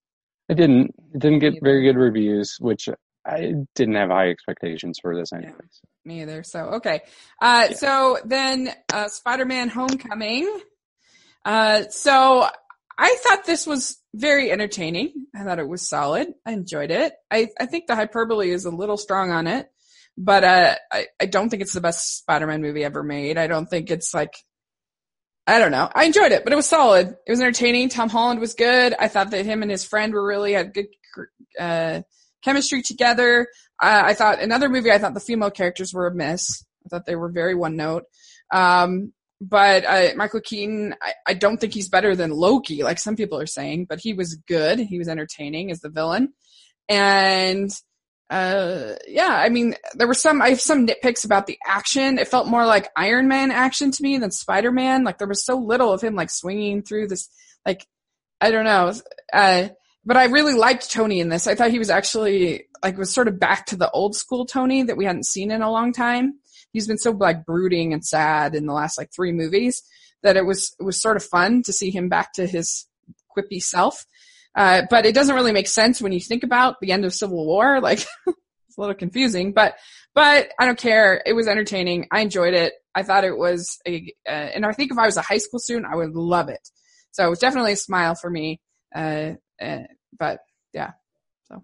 I didn't. It didn't get very good reviews, which I didn't have high expectations for this anyways. Me either. So okay. Uh, Yeah. so then uh, Spider-Man: Homecoming. Uh, so I thought this was very entertaining. I thought it was solid. I enjoyed it. I I think the hyperbole is a little strong on it, but uh, I I don't think it's the best Spider-Man movie ever made. I don't think it's like. I don't know. I enjoyed it, but it was solid. It was entertaining. Tom Holland was good. I thought that him and his friend were really had good uh, chemistry together. Uh, I thought another movie. I thought the female characters were a miss. I thought they were very one note. Um, but uh, Michael Keaton, I, I don't think he's better than Loki, like some people are saying. But he was good. He was entertaining as the villain, and uh, yeah, I mean, there were some. I have some nitpicks about the action. It felt more like Iron Man action to me than Spider Man. Like there was so little of him like swinging through this. Like I don't know. Uh, but I really liked Tony in this. I thought he was actually like was sort of back to the old school Tony that we hadn't seen in a long time. He's been so like brooding and sad in the last like three movies that it was it was sort of fun to see him back to his quippy self. Uh, but it doesn't really make sense when you think about the end of Civil War. Like it's a little confusing, but but I don't care. It was entertaining. I enjoyed it. I thought it was a, uh, and I think if I was a high school student, I would love it. So it was definitely a smile for me. Uh, uh, but yeah, So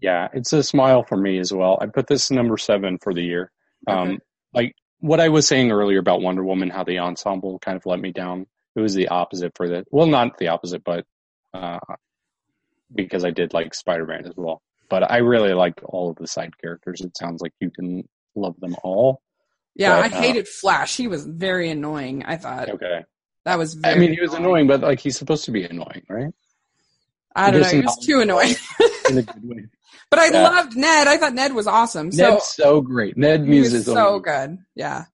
Yeah, it's a smile for me as well. I put this number seven for the year. Um, Okay. like what I was saying earlier about Wonder Woman, how the ensemble kind of let me down. It was the opposite for the well, not the opposite, but uh, because I did like Spider Man as well. But I really liked all of the side characters. It sounds like you can love them all. yeah, But, I uh, hated Flash. He was very annoying. I thought Okay. That was. I mean, he was annoying, but like he's supposed to be annoying, right? I don't know. He was too annoying. In a good way. But I Yeah. loved Ned. I thought Ned was awesome. So Ned's so great. Ned Muse is so only- good. Yeah.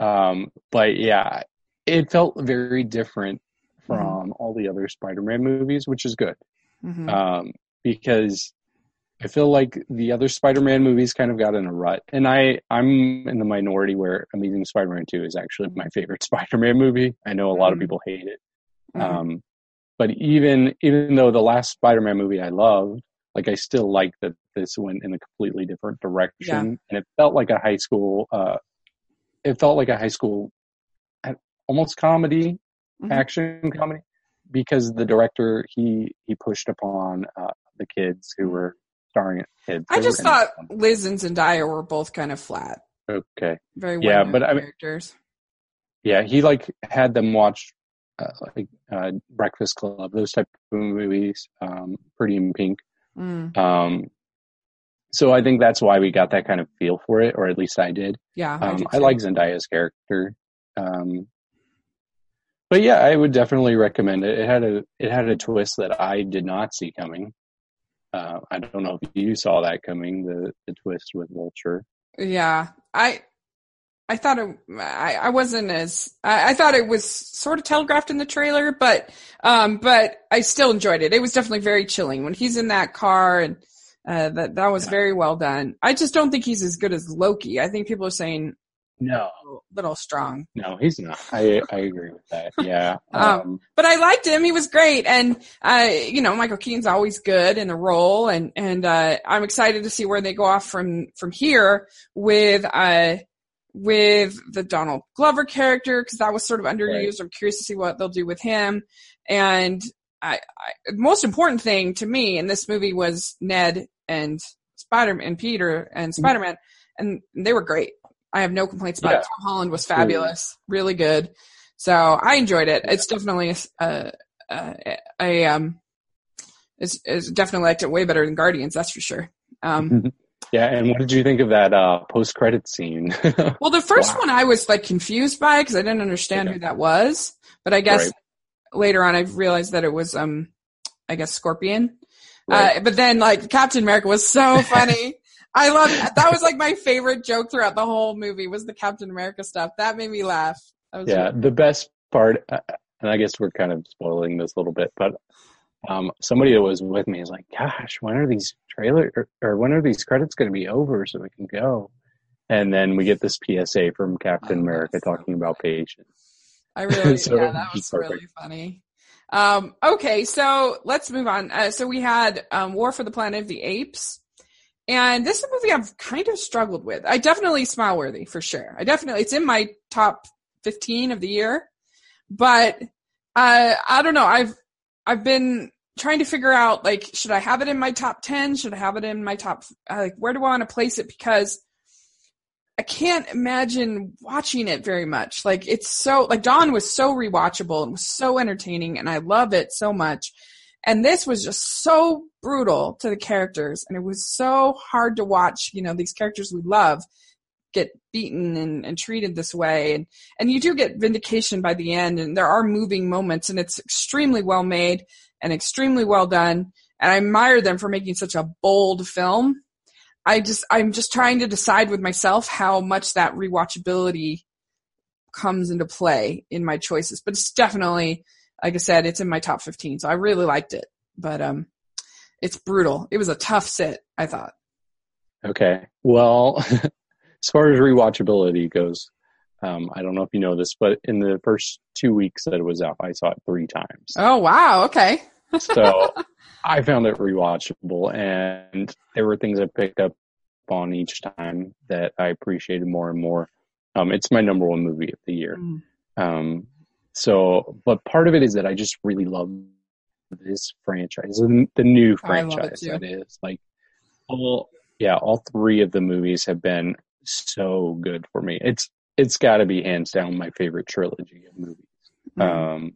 Um, but yeah, it felt very different Mm-hmm. from all the other Spider-Man movies, which is good. hmm Um, because I feel like the other Spider-Man movies kind of got in a rut, and I I'm in the minority where Amazing Spider-Man Two is actually my favorite Spider-Man movie. I know a lot of Mhm. people hate it, Mhm. um, but even even though the last Spider-Man movie I loved, like I still like that this went in a completely different direction, and it felt like a high school. Uh, it felt like a high school, almost comedy, Mhm. action comedy, because the director he he pushed upon uh, the kids who were starring kids. I just in- thought Liz and Zendaya were both kind of flat. okay, Very well Yeah, but I mean- characters. yeah, he like had them watch uh, like uh, Breakfast Club, those type of movies, um, Pretty in Pink, Mm, Um, so I think that's why we got that kind of feel for it, or at least I did. yeah, I, Um, do I like Zendaya's character. Um, but yeah, I would definitely recommend it. It had a it had a twist that I did not see coming. Uh, I don't know if you saw that coming the the twist with Vulture. Yeah, I I thought it, I I wasn't as I, I thought it was sort of telegraphed in the trailer, but um but I still enjoyed it. It was definitely very chilling when he's in that car and uh that that was Yeah. very well done. I just don't think he's as good as Loki. I think people are saying No, a little strong. no, he's not. I I agree with that. Yeah. Um, Um, But I liked him. He was great and uh you know, Michael Keaton's always good in the role and and uh I'm excited to see where they go off from from here with uh with the Donald Glover character because that was sort of underused. I'm curious to see what they'll do with him. And I, I the most important thing to me in this movie was Ned and Spider and Peter and Spider Man, and they were great. I have no complaints about Yeah. it. Tom Holland was fabulous, really good. So I enjoyed it. It's definitely a, a, a, a um, it's, it's definitely liked it way better than Guardians. That's for sure. Um, yeah. And what did you think of that uh, post credit scene? Well, the first Wow. one I was like confused by because I didn't understand Okay. who that was, but I guess Right. later on I realized that it was um, I guess Scorpion. Right. Uh, but then like Captain America was so funny. I love that was like my favorite joke throughout the whole movie was the Captain America stuff. That made me laugh. That yeah, the best part, uh, and I guess we're kind of spoiling this a little bit, but um, somebody that was with me is like, "Gosh, when are these trailer or, or when are these credits going to be over so we can go?" And then we get this PSA from Captain Oh, America so talking about patience. I really, So yeah, that was was perfect. really funny. Um, okay, so let's move on. Uh, so we had um, War for the Planet of the Apes, and this is a movie I've kind of struggled with. I definitely smile worthy for sure. I definitely it's in my top fifteen of the year, but uh, I don't know. I've I've been trying to figure out like should I have it in my top ten? Should I have it in my top? uh, Like where do I want to place it? Because I can't imagine watching it very much. Like it's so like Dawn was so rewatchable and was so entertaining and I love it so much. And this was just so brutal to the characters and it was so hard to watch, you know, these characters we love get beaten and, and treated this way. And and you do get vindication by the end and there are moving moments and it's extremely well made and extremely well done. And I admire them for making such a bold film. I just I'm just trying to decide with myself how much that rewatchability comes into play in my choices. But it's definitely, like I said, it's in my top 15. So I really liked it. But um it's brutal. It was a tough sit, I thought. Okay, well, as far as rewatchability goes, um, I don't know if you know this, but in the first two weeks that it was out, I saw it three times. Oh wow, okay. so I found it rewatchable, and there were things I picked up on each time that I appreciated more and more. Um, it's my number one movie of the year. Mm. Um, so, but part of it is that I just really love this franchise, the the new I love it franchise that is. Like, all yeah, all three of the movies have been so good for me. It's it's got to be hands down my favorite trilogy of movies. Mm. Um,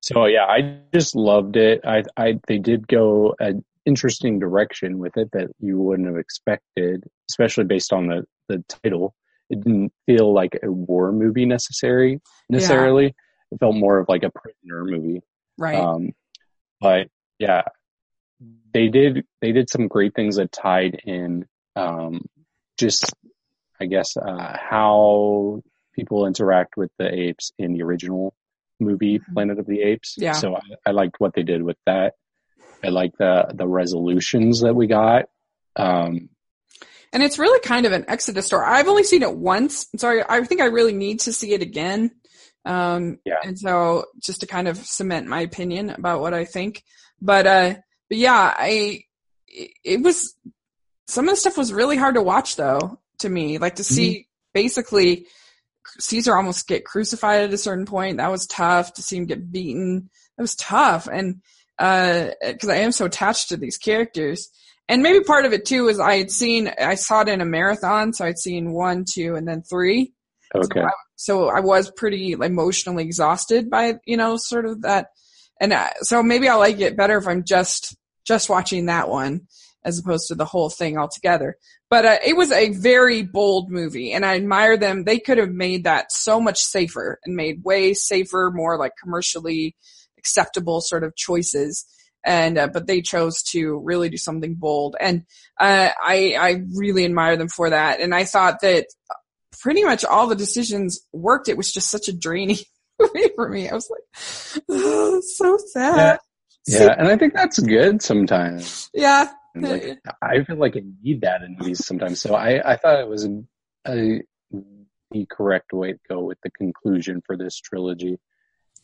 so yeah, I just loved it. I, I, they did go an interesting direction with it that you wouldn't have expected, especially based on the, the title. It didn't feel like a war movie necessary, necessarily. It felt more of like a prisoner movie. right. Um, but yeah, they did, they did some great things that tied in, um, just, I guess, uh, how people interact with the apes in the original movie, Planet of the Apes. Yeah. So I, I liked what they did with that. I like the, the resolutions that we got. Um, And it's really kind of an Exodus story. I've only seen it once, so I, I think I really need to see it again. Um, Yeah. And so just to kind of cement my opinion about what I think, but uh, but yeah, I it, was some of the stuff was really hard to watch though to me. Like to see basically Caesar almost get crucified at a certain point. That was tough to see him get beaten. That was tough, and because I am so attached to these characters. And maybe part of it too is I had seen, I saw it in a marathon, so I'd seen one, two, and then three. okay. So I, so I was pretty emotionally exhausted by, you know, sort of that. And uh, so maybe I'll like it better if I'm just just watching that one as opposed to the whole thing altogether. But uh, it was a very bold movie, and I admire them. They could have made that so much safer and made way safer, more like commercially acceptable sort of choices. And uh, but they chose to really do something bold, and uh, I I really admire them for that. And I thought that pretty much all the decisions worked. It was just such a draining movie for me. I was like, oh, so sad. Yeah. yeah, and I think that's good sometimes. Yeah, like, I feel like I need that in movies sometimes. So I, I thought it was a, a, the correct way to go with the conclusion for this trilogy.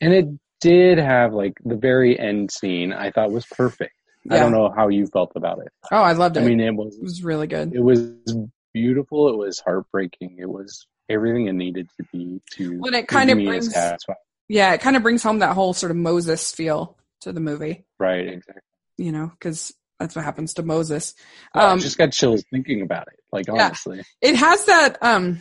And it did have like the very end scene I thought was perfect. Yeah. I don't know how you felt about it. Oh, I loved it. I mean, it was, it was really good. It was beautiful. It was heartbreaking. It was everything it needed to be to when it kind of brings, yeah, it kind of brings home that whole sort of Moses feel to the movie. Right. Exactly. You know, cause that's what happens to Moses. Um, I just got chills thinking about it. Like honestly, yeah. it has that um,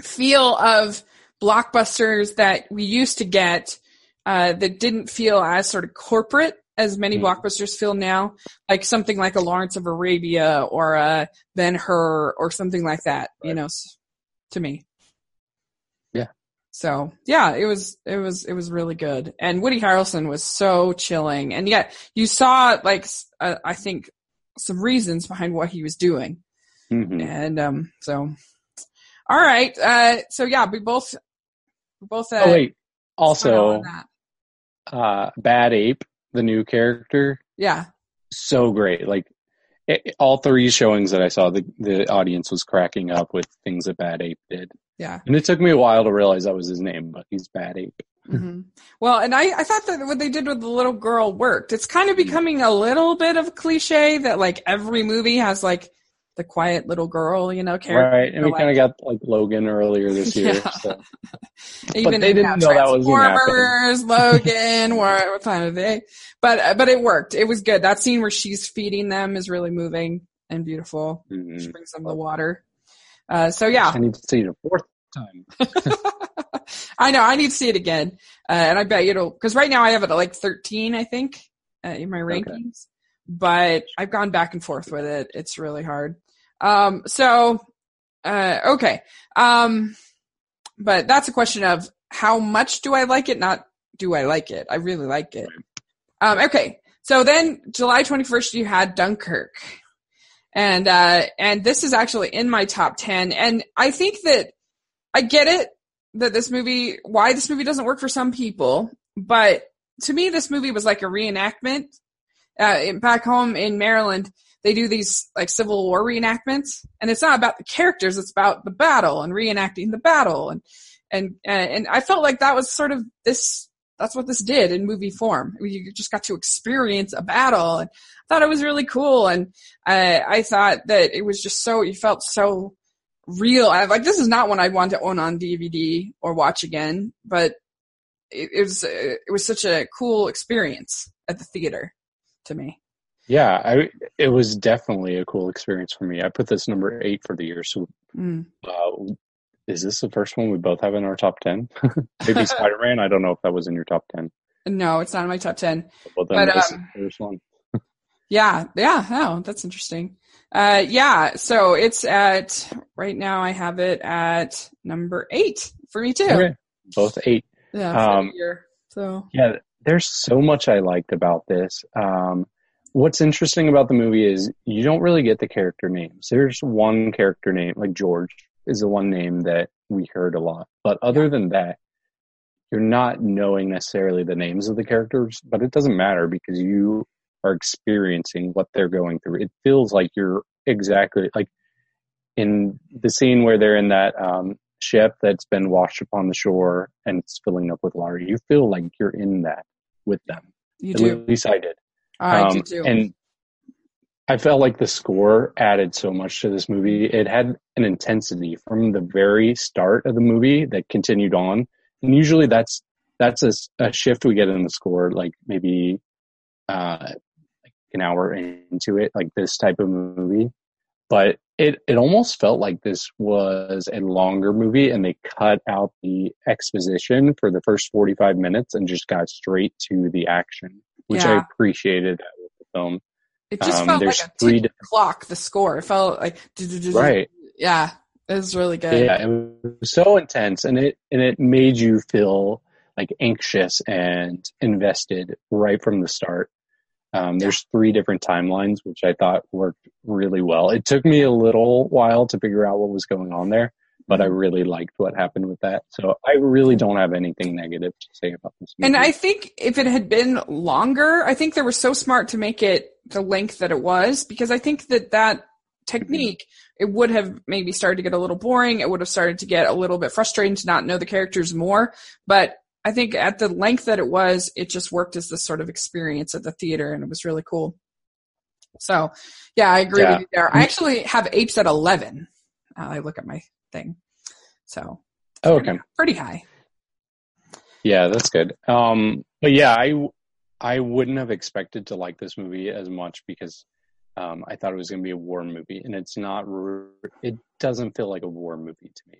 feel of blockbusters that we used to get uh, that didn't feel as sort of corporate as many mm. blockbusters feel now, like something like a Lawrence of Arabia or a Ben Hur or something like that. Right. You know, to me. Yeah. So yeah, it was it was it was really good, and Woody Harrelson was so chilling, and yet you saw like uh, I think some reasons behind what he was doing, mm-hmm. and um so all right, uh so yeah, we both we both uh, oh wait also uh Bad Ape the new character yeah so great like it, all three showings that I saw the the audience was cracking up with things that Bad Ape did yeah. And it took me a while to realize that was his name, but he's Bad Ape. Mm-hmm. Well, and I, I thought that what they did with the little girl worked. It's kind of becoming a little bit of cliche that like every movie has like the quiet little girl, you know, character. Right, and we like, kind of got like Logan earlier this year. Yeah. So. Even but they didn't know that was Transformers, Logan, what, what time of day? But but it worked. It was good. That scene where she's feeding them is really moving and beautiful. Mm-hmm. She brings them the water. Uh, so yeah, I need to see it a fourth time. I know. I need to see it again, uh, and I bet it'll because right now I have it at like 13, I think, uh, in my rankings. Okay. But I've gone back and forth with it. It's really hard. Um, so uh, okay, um, but that's a question of how much do I like it? Not do I like it? I really like it. Um, okay, so then July 21st, you had Dunkirk and uh, and this is actually in my top ten. And I think that I get it that this movie, why this movie doesn't work for some people, but to me, this movie was like a reenactment. Uh, back home in Maryland, they do these like Civil War reenactments, and it's not about the characters; it's about the battle and reenacting the battle. And and and I felt like that was sort of this. That's what this did in movie form. You just got to experience a battle, and I thought it was really cool. And I, I thought that it was just so, you felt so real. I like, this is not one I'd want to own on DVD or watch again, but it, it was, it was such a cool experience at the theater to me. Yeah, I it was definitely a cool experience for me. I put this number eight for the year. So, mm. uh, is this the first one we both have in our top ten? Maybe Spider Man. I don't know if that was in your top ten. No, it's not in my top ten. Well, but um, first one. Yeah, yeah, oh, that's interesting. Uh, yeah, so it's at right now. I have it at number eight for me too. Okay. Both eight. Yeah, um, year, so yeah, there's so much I liked about this. Um, what's interesting about the movie is you don't really get the character names. There's one character name, like George, is the one name that we heard a lot. But other than that, you're not knowing necessarily the names of the characters. But it doesn't matter because you are experiencing what they're going through. It feels like you're exactly like in the scene where they're in that um, ship that's been washed upon the shore and it's filling up with water. You feel like you're in that with them. You At least I did. I um, did too. And I felt like the score added so much to this movie. It had an intensity from the very start of the movie that continued on. And usually that's that's a, a shift we get in the score, like maybe uh, an hour into it, like this type of movie. But it, it almost felt like this was a longer movie and they cut out the exposition for the first 45 minutes and just got straight to the action, which yeah. I appreciated with the film. It just Um, felt like a three tick clock. The score. It felt like Right. Yeah, it was really good. Yeah, it was so intense, and it and it made you feel like anxious and invested right from the start. Um, there's three different timelines, which I thought worked really well. It took me a little while to figure out what was going on there, but I really liked what happened with that. So I really don't have anything negative to say about this movie. And I think if it had been longer, I think they were so smart to make it the length that it was because I think that that technique it would have maybe started to get a little boring. It would have started to get a little bit frustrating to not know the characters more. But I think at the length that it was, it just worked as this sort of experience at the theater, and it was really cool. So, yeah, I agree Yeah. with you there. I actually have apes at eleven. Uh, I look at my thing, so oh, okay. pretty high. Yeah, that's good. Um, but yeah, I I wouldn't have expected to like this movie as much because um, I thought it was going to be a war movie, and it's not. It doesn't feel like a war movie to me.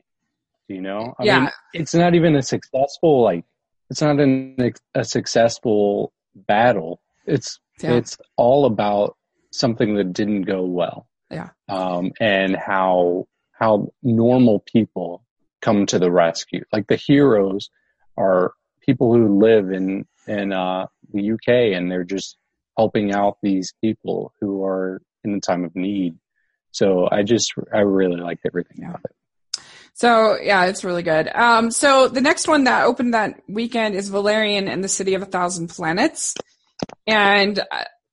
Do you know? I Yeah. mean, it's not even a successful like. It's not an, a successful battle. It's Yeah. it's all about something that didn't go well. Yeah. Um, and how how normal people come to the rescue. Like the heroes are people who live in in uh, the UK, and they're just helping out these people who are in the time of need. So I just I really liked everything about it. So yeah, it's really good. Um, so the next one that opened that weekend is Valerian and the City of a Thousand Planets, and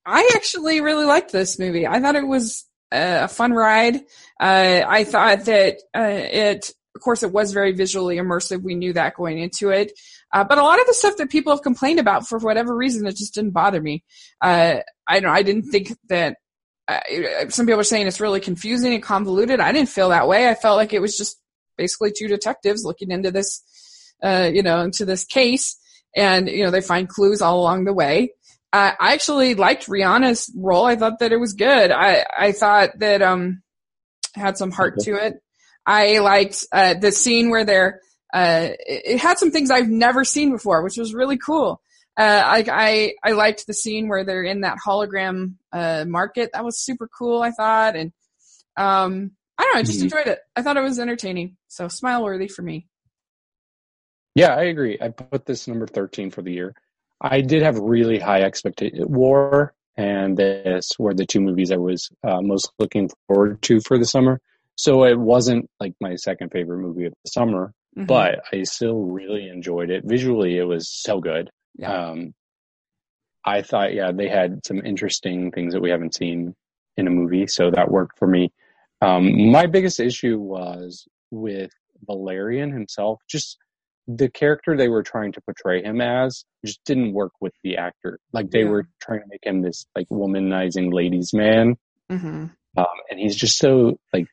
I- actually really liked this movie. I thought it was a fun ride. Uh, I thought that uh, it, of course, it was very visually immersive. We knew that going into it, uh, but a lot of the stuff that people have complained about for whatever reason, it just didn't bother me. Uh, I don't. I didn't think that. Uh, some people are saying it's really confusing and convoluted. I didn't feel that way. I felt like it was just basically two detectives looking into this, uh, you know, into this case, and you know they find clues all along the way. Uh, I actually liked Rihanna's role. I thought that it was good. I I thought that um had some heart to it. I liked uh, the scene where they're. Uh, it, it had some things I've never seen before, which was really cool. Uh, I, I I liked the scene where they're in that hologram uh, market. That was super cool. I thought, and um, I don't know. I just Mhm. enjoyed it. I thought it was entertaining. So smile worthy for me. Yeah, I agree. I put this number 13 for the year. I did have really high expectations. War and this were the two movies I was uh, most looking forward to for the summer. So it wasn't like my second favorite movie of the summer, Mhm. but I still really enjoyed it. Visually, it was so good. Yeah. Um, I thought, yeah, they had some interesting things that we haven't seen in a movie, so that worked for me. Um, my biggest issue was with Valerian himself. Just the character they were trying to portray him as just didn't work with the actor. Like they Yeah. were trying to make him this like womanizing ladies man, Mhm. um, and he's just so like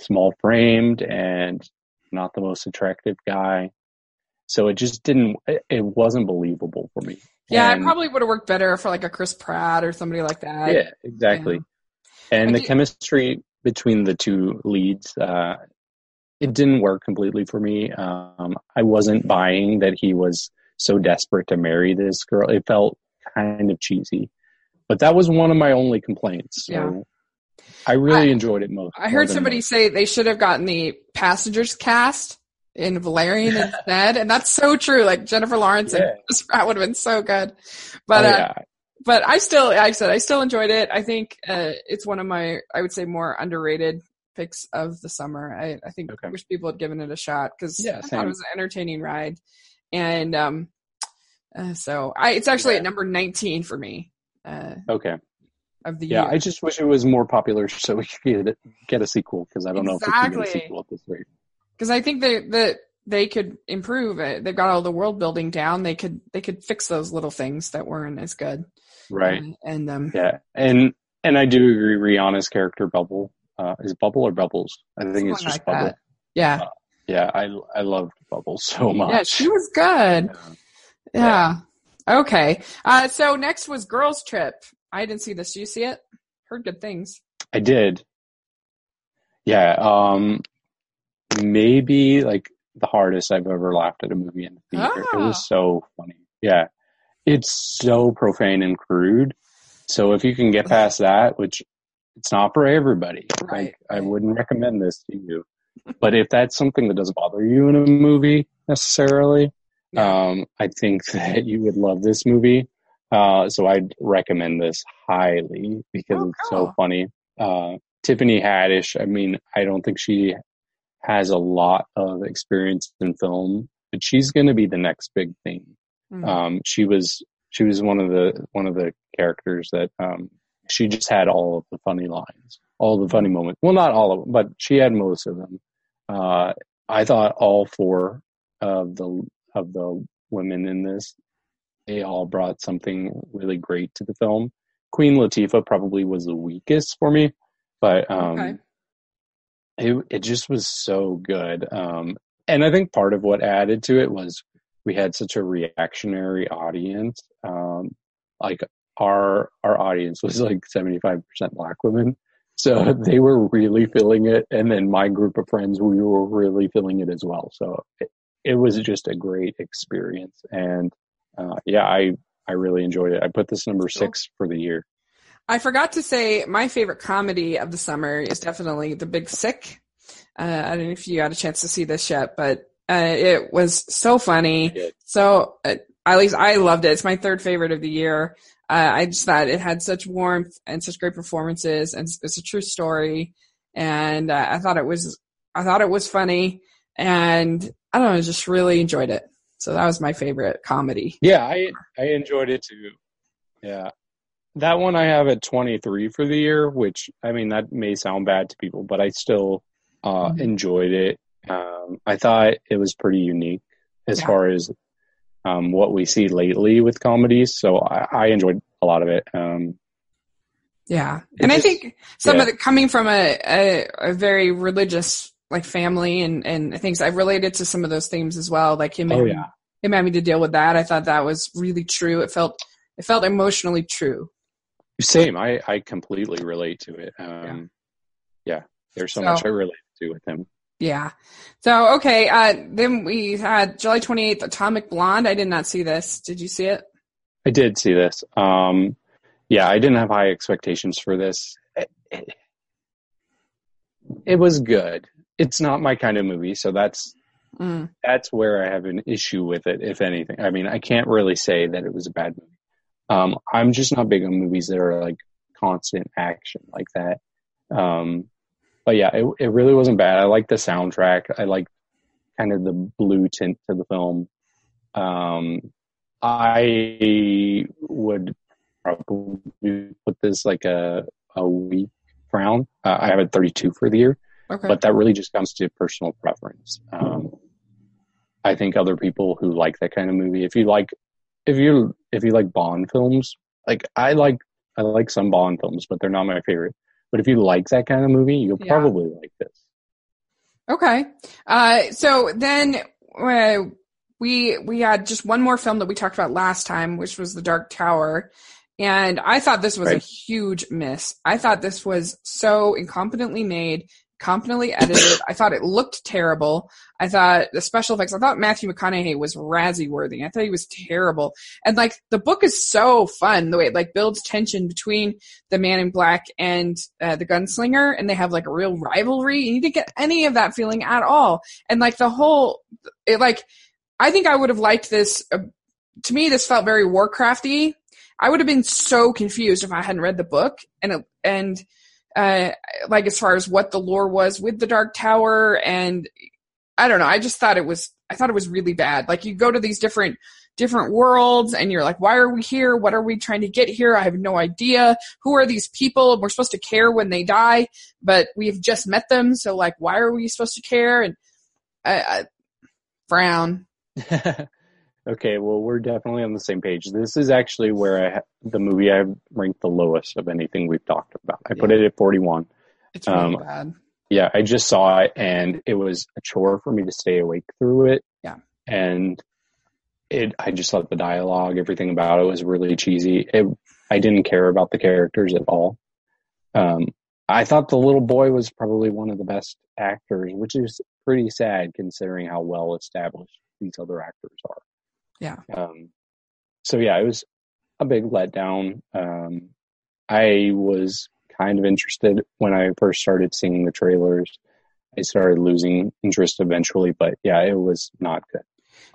small framed and not the most attractive guy. So it just didn't. It, it wasn't believable for me. Yeah, And- it probably would have worked better for like a Chris Pratt or somebody like that. yeah, exactly. And I the do- chemistry between the two leads, uh, it didn't work completely for me. Um, I wasn't buying that he was so desperate to marry this girl. It felt kind of cheesy, but that was one of my only complaints. So Yeah. I really I- enjoyed it most. I heard somebody most. say they should have gotten the passengers cast in Valerian instead, and that's so true. Like Jennifer Lawrence Yeah. and Chris Pratt would have been so good. But Oh, uh, yeah. But I still, like I said, I still enjoyed it. I think uh, it's one of my, I would say, more underrated picks of the summer. I, I think Okay. wish people had given it a shot because Yeah, I thought it was an entertaining ride, and um, uh, so I, it's actually Yeah. at number nineteen for me uh, Okay. of the Yeah, year. I just wish it was more popular so we could get, get a sequel because I don't know if we can get a sequel at this rate. because I think that that they could improve it. They've got all the world building down. They could they could fix those little things that weren't as good. Right. Uh, and um, Yeah, and and I do agree. Rihanna's character Bubble uh, is Bubble or Bubbles. I think it's just like Bubble. that. yeah, Yeah, I I loved Bubble so much. yeah, she was good. Yeah. Okay. Uh, so next was Girls Trip. I didn't see this. Did you see it? Heard good things. I did. Yeah, um, maybe like the hardest I've ever laughed at a movie in the theater. It Ah. was so funny. Yeah, it's so profane and crude, So if you can get past that, which it's not for everybody, Right, like I wouldn't recommend this to you. but if that's something that doesn't bother you in a movie necessarily, um, I think that you would love this movie. Uh, so I'd recommend this highly because Oh, it's cool. so funny. Uh, Tiffany Haddish, I mean, I don't think she has a lot of experience in film, but she's going to be the next big thing. Mhm. Um, she was she was one of the one of the characters that um, she just had all of the funny lines, all the funny moments. Well, not all of them, but she had most of them. Uh, I thought all four of the of the women in this, they all brought something really great to the film. Queen Latifah probably was the weakest for me, but um, Okay. it it just was so good. Um, and I think part of what added to it was we had such a reactionary audience. Um, like our our audience was like seventy five percent black women, so they were really feeling it. And then my group of friends, we were really feeling it as well. So it, it was just a great experience. And uh, yeah, I I really enjoyed it. I put this number six for the year. I forgot to say my favorite comedy of the summer is definitely The Big Sick. Uh, I don't know if you got a chance to see this yet, but uh, it was so funny. So uh, at least I loved it. It's my third favorite of the year. Uh, I just thought it had such warmth and such great performances, and it's, it's a true story. And uh, I thought it was, I thought it was funny, and I don't know, I just really enjoyed it. So that was my favorite comedy. Yeah, I I enjoyed it too. Yeah. That one I have at 23 for the year, which I mean that may sound bad to people, but I still uh Mhm. enjoyed it. Um I thought it was pretty unique as Yeah. far as um what we see lately with comedies, so I, I enjoyed a lot of it. Um Yeah, and I think some yeah. of it coming from a, a a very religious like family and and things I related to some of those themes as well. Like him, oh having, yeah. him having to deal with that. I thought that was really true. It felt it felt emotionally true. Same. I I completely relate to it. Um yeah, there's so, So- much I relate to with him. Yeah. So okay, uh, then we had July twenty eighth, Atomic Blonde. I did not see this. Did you see it? I did see this. Um, yeah, I didn't have high expectations for this. It, it- it was good. It's not my kind of movie, so that's Mm. that's where I have an issue with it, if anything. I mean, I can't really say that it was a bad movie. Um, I'm just not big on movies that are like constant action like that. Um, but yeah, it, it really wasn't bad. I like the soundtrack. I like kind of the blue tint to the film. Um, I would probably put this like a a weak round. Uh, I have it 32 for the year Okay. but that really just comes to personal preference. Um, I think other people who like that kind of movie, if you like, if you if you like Bond films, like I like I like some Bond films, but they're not my favorite. But if you like that kind of movie, you'll Yeah. probably like this. Okay. Uh, so then uh, we we had just one more film that we talked about last time, which was The Dark Tower, and I thought this was a huge miss. I thought this was so incompetently made, competently edited. I thought it looked terrible. I thought the special effects. I thought Matthew McConaughey was Razzie worthy. I thought he was terrible. And like the book is so fun the way it like builds tension between the man in black and uh, the gunslinger and they have like a real rivalry and you didn't get any of that feeling at all and like the whole it like i think i would have liked this uh, to me this felt very warcrafty i would have been so confused if i hadn't read the book and it, and uh like as far as what the lore was with the dark tower and i don't know i just thought it was i thought it was really bad. Like you go to these different different worlds and you're like why are we here? What are we trying to get here? I have no idea. Who are these people? We're supposed to care when they die but we've just met them so like why are we supposed to care? And i, I frown okay, well, we're definitely on the same page. This is actually where I ha- the movie I've ranked the lowest of anything we've talked about. I put it at 41. it's really Um, bad yeah, I just saw it and it was a chore for me to stay awake through it. Yeah. And it, I just thought the dialogue, everything about it was really cheesy. It, I didn't care about the characters at all. Um, I thought the little boy was probably one of the best actors, which is pretty sad considering how well established these other actors are. Yeah. Um, so yeah, it was a big letdown. Um, I was kind of interested when I first started seeing the trailers. I started losing interest eventually, but yeah, it was not good.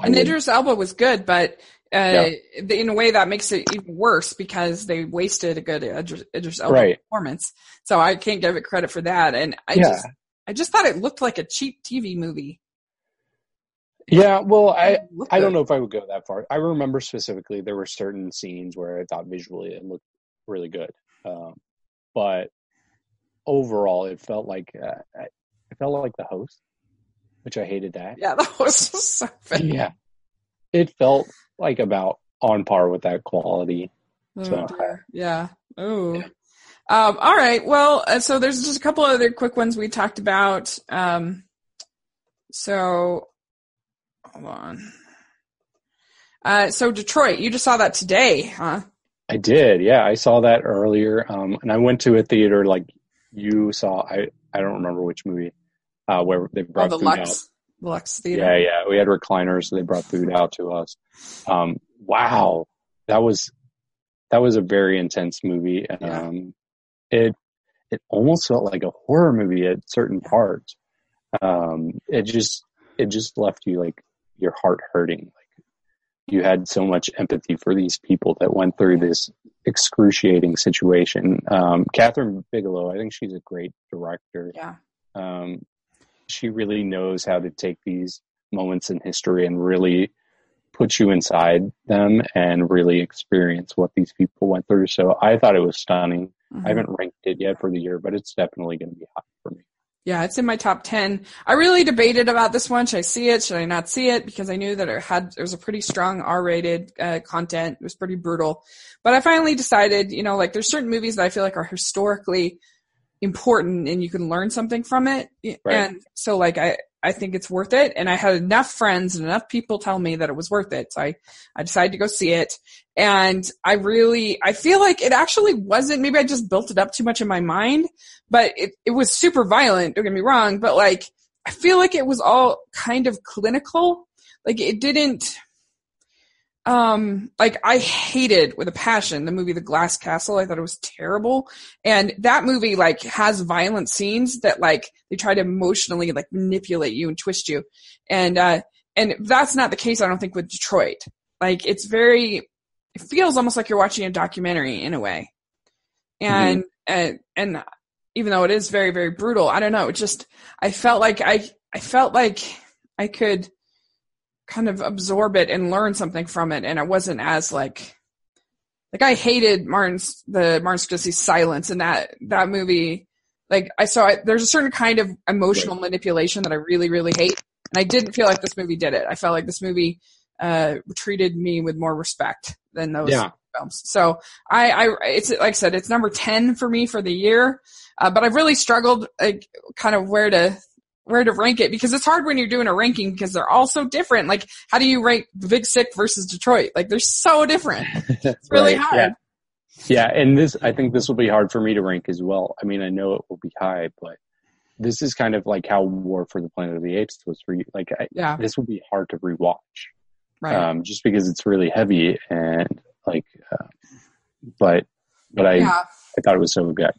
And Idris Elba was good, but uh, Yeah. in a way that makes it even worse because they wasted a good Idris, Idris Elba Right. performance. So I can't give it credit for that. And I Yeah. just, I just thought it looked like a cheap TV movie. Yeah, well, I I don't know if I would go that far. I remember specifically there were certain scenes where I thought visually it looked really good, um, but overall it felt like uh, I- it felt like the host, which I hated that. Yeah, that was so bad. Yeah, it felt like about on par with that quality. Oh, So- Yeah. Oh. Um, all right. Well, uh, so there's just a couple other quick ones we talked about. Um, so hold on. Uh, so Detroit, you just saw that today, huh? I did, yeah. I saw that earlier, um, and I went to a theater like you saw. I I don't remember which movie uh, where they Oh, brought the food Lux, the Lux out. Theater. Yeah, yeah. We had recliners, so they brought food out to us. Um, wow, that was that was a very intense movie. Yeah. Um, it it almost felt like a horror movie at certain parts. Um, it just it just left you like your heart hurting. Like you had so much empathy for these people that went through this excruciating situation. Um, Kathryn Bigelow, I think she's a great director. Yeah. Um, she really knows how to take these moments in history and really put you inside them and really experience what these people went through. So I thought it was stunning. Mhm. I haven't ranked it yet for the year, but it's definitely going to be high for me. Yeah, it's in my top 10. I really debated about this one. Should I see it? Should I not see it? Because I knew that it had, it was a pretty strong R-rated uh, content. It was pretty brutal. But I finally decided, you know, like there's certain movies that I feel like are historically important and you can learn something from it. Right. And so like I, I think it's worth it. And I had enough friends and enough people tell me that it was worth it. So I, I decided to go see it. And I really, I feel like it actually wasn't, maybe I just built it up too much in my mind, but it, it was super violent. Don't get me wrong. But like, I feel like it was all kind of clinical. Like it didn't, um, like I hated with a passion the movie The Glass Castle. I thought it was terrible. And that movie like has violent scenes that like they try to emotionally like manipulate you and twist you. And, uh, and that's not the case, I don't think, with Detroit. Like it's very, it feels almost like you're watching a documentary in a way. And, and, and even though it is very, very brutal, I don't know. It just, I felt like I, I felt like I could kind of absorb it and learn something from it. And it wasn't as like, like I hated Martin's, the Martin Scorsese's silence in that, that movie. Like I saw it, there's a certain kind of emotional manipulation that I really, really hate. And I didn't feel like this movie did it. I felt like this movie, uh, treated me with more respect than those Yeah. films. So I, I, it's like I said, it's number 10 for me for the year. Uh, but I've really struggled, like, kind of where to, where to rank it because it's hard when you're doing a ranking because they're all so different. Like, how do you rank The Big Sick versus Detroit? Like, they're so different. It's really Right, hard. Yeah. Yeah, and this I think this will be hard for me to rank as well. I mean, I know it will be high, but this is kind of like how War for the Planet of the Apes was for you. Like, I, Yeah. this will be hard to rewatch, Right. um, just because it's really heavy and like. Uh, but but I yeah. I thought it was so good.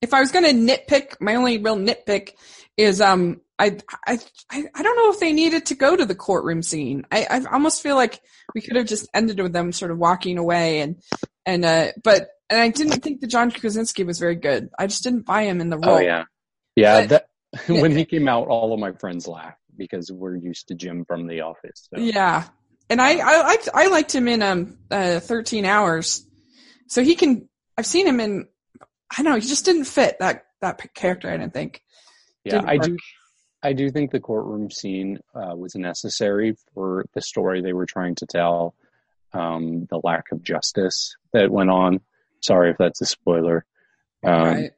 if I was going to nitpick, my only real nitpick is um I, I I I don't know if they needed to go to the courtroom scene. I I almost feel like we could have just ended with them sort of walking away and and uh but and I didn't think that John Krasinski was very good. I just didn't buy him in the role. Oh yeah, yeah. But- that when he came out, all of my friends laughed because we're used to Jim from The Office. So. Yeah. And I, I liked, I liked him in, um, uh, 13 hours. So he can, I've seen him in, I don't know, he just didn't fit that, that character, I didn't think. Yeah, Didn't I work. do. I do think the courtroom scene uh, was necessary for the story they were trying to tell. Um, the lack of justice that went on. Sorry if that's a spoiler, um, right.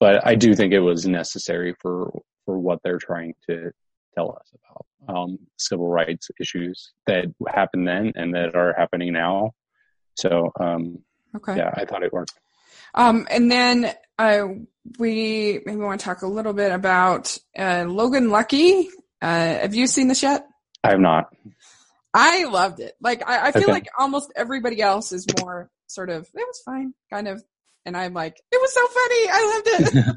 but I do think it was necessary for for what they're trying to tell us about um, civil rights issues that happened then and that are happening now. So um, Okay. yeah, I thought it worked. Um, and then, uh, we maybe want to talk a little bit about, uh, Logan Lucky. Uh, have you seen this yet? I have not. I loved it. Like, I, I feel Okay. like almost everybody else is more sort of, it was fine, kind of and I'm like, it was so funny. I loved it.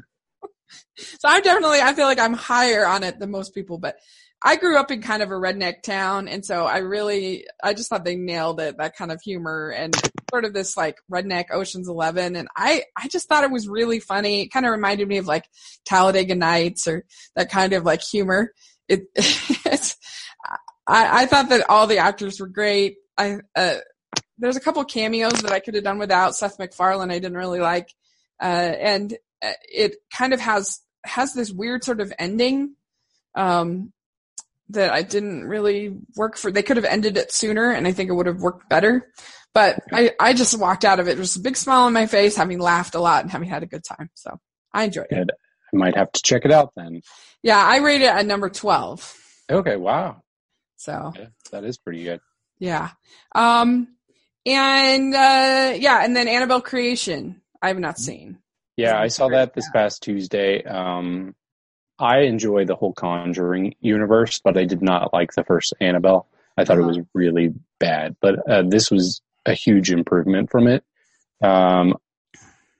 so I'm definitely, I feel like I'm higher on it than most people, but I grew up in kind of a redneck town. And so I really, I just thought they nailed it, that kind of humor and sort of this like redneck Ocean's 11. And I, I just thought it was really funny. It kind of reminded me of like Talladega Nights or that kind of like humor. It, it's, I, I thought that all the actors were great. I, uh, there's a couple cameos that I could have done without Seth MacFarlane. I didn't really like, uh, and uh, it kind of has has this weird sort of ending um, that I didn't really work for. They could have ended it sooner, and I think it would have worked better. But I, I just walked out of it with a big smile on my face, having laughed a lot and having had a good time. So I enjoyed Good. it. I might have to check it out then. Yeah, I rated it at number twelve. Okay, wow. So yeah, that is pretty good. Yeah. Um, and uh, yeah, and then Annabelle Creation. I have not seen. Yeah, I saw that this past Tuesday. Um, I enjoy the whole Conjuring universe, but I did not like the first Annabelle. I thought uh-huh. it was really bad, but uh, this was a huge improvement from it. Um,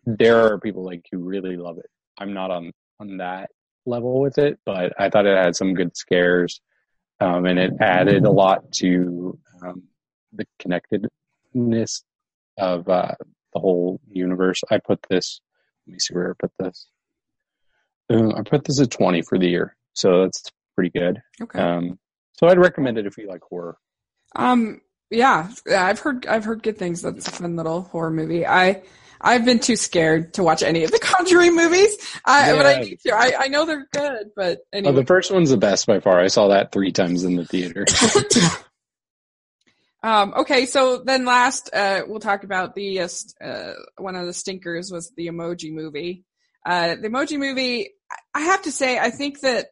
there are people like who really love it. I'm not on on that level with it, but I thought it had some good scares, um, and it added a lot to um, the connectedness of uh, the whole universe. I put this let me see where I put this. Uh, I put this at 20 for the year, so that's pretty good. Okay. Um, so I'd recommend it if you like horror. Um, yeah, I've heard I've heard good things. That's a fun little horror movie. I I've been too scared to watch any of the Conjuring movies. I, yeah. but I need to. I, I know they're good, but anyway. Oh, the first one's the best by far. I saw that three times in the theater. Um, okay, so then last, uh, we'll talk about the, uh, uh, one of the stinkers was the emoji movie. Uh, the emoji movie, I have to say, I think that,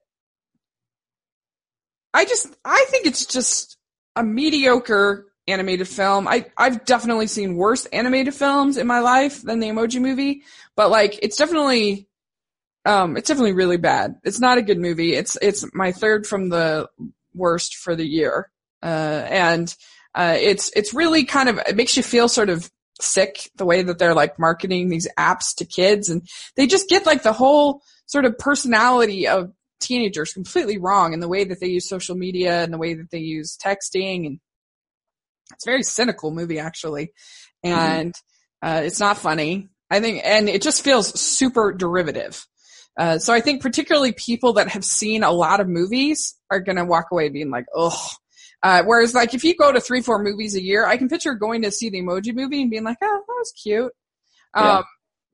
I just, I think it's just a mediocre animated film. I, I've definitely seen worse animated films in my life than the emoji movie, but like, it's definitely, um, it's definitely really bad. It's not a good movie. It's, it's my third from the worst for the year. Uh, and, uh, it's it's really kind of it makes you feel sort of sick the way that they're like marketing these apps to kids and they just get like the whole sort of personality of teenagers completely wrong in the way that they use social media and the way that they use texting and it's a very cynical movie actually mm-hmm. and mm-hmm. uh, it's not funny i think and it just feels super derivative uh, so i think particularly people that have seen a lot of movies are going to walk away being like oh uh, whereas like if you go to three, four movies a year, I can picture going to see the emoji movie and being like, oh, that was cute. Yeah. Um,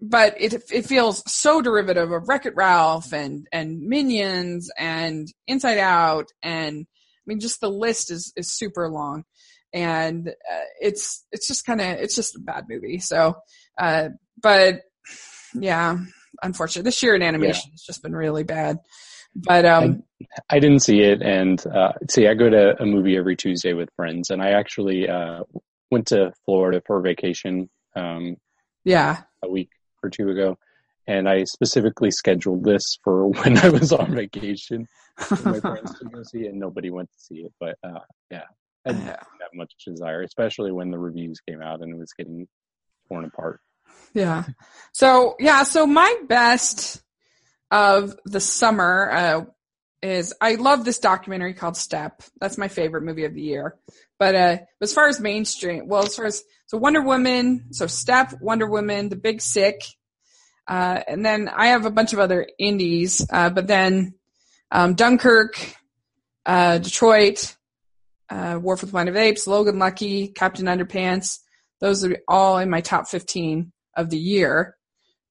but it, it feels so derivative of Wreck-It Ralph and, and Minions and Inside Out. And I mean, just the list is, is super long and uh, it's, it's just kind of, it's just a bad movie. So, uh, but yeah, unfortunately this year in animation yeah. has just been really bad. But um, I, didn't see it, and uh, see, I go to a movie every Tuesday with friends, and I actually uh, went to Florida for vacation. Um, yeah, a week or two ago, and I specifically scheduled this for when I was on vacation. my friends to go see it, and nobody went to see it. But uh, yeah, I didn't have much desire, especially when the reviews came out and it was getting torn apart. Yeah. So yeah, so my best of the summer uh, is I love this documentary called Step. That's my favorite movie of the year. But uh, as far as mainstream, well, as far as so Wonder Woman, so Step, Wonder Woman, The Big Sick, uh, and then I have a bunch of other indies. Uh, but then um, Dunkirk, uh, Detroit, uh, War for the Planet of Apes, Logan Lucky, Captain Underpants. Those are all in my top fifteen of the year.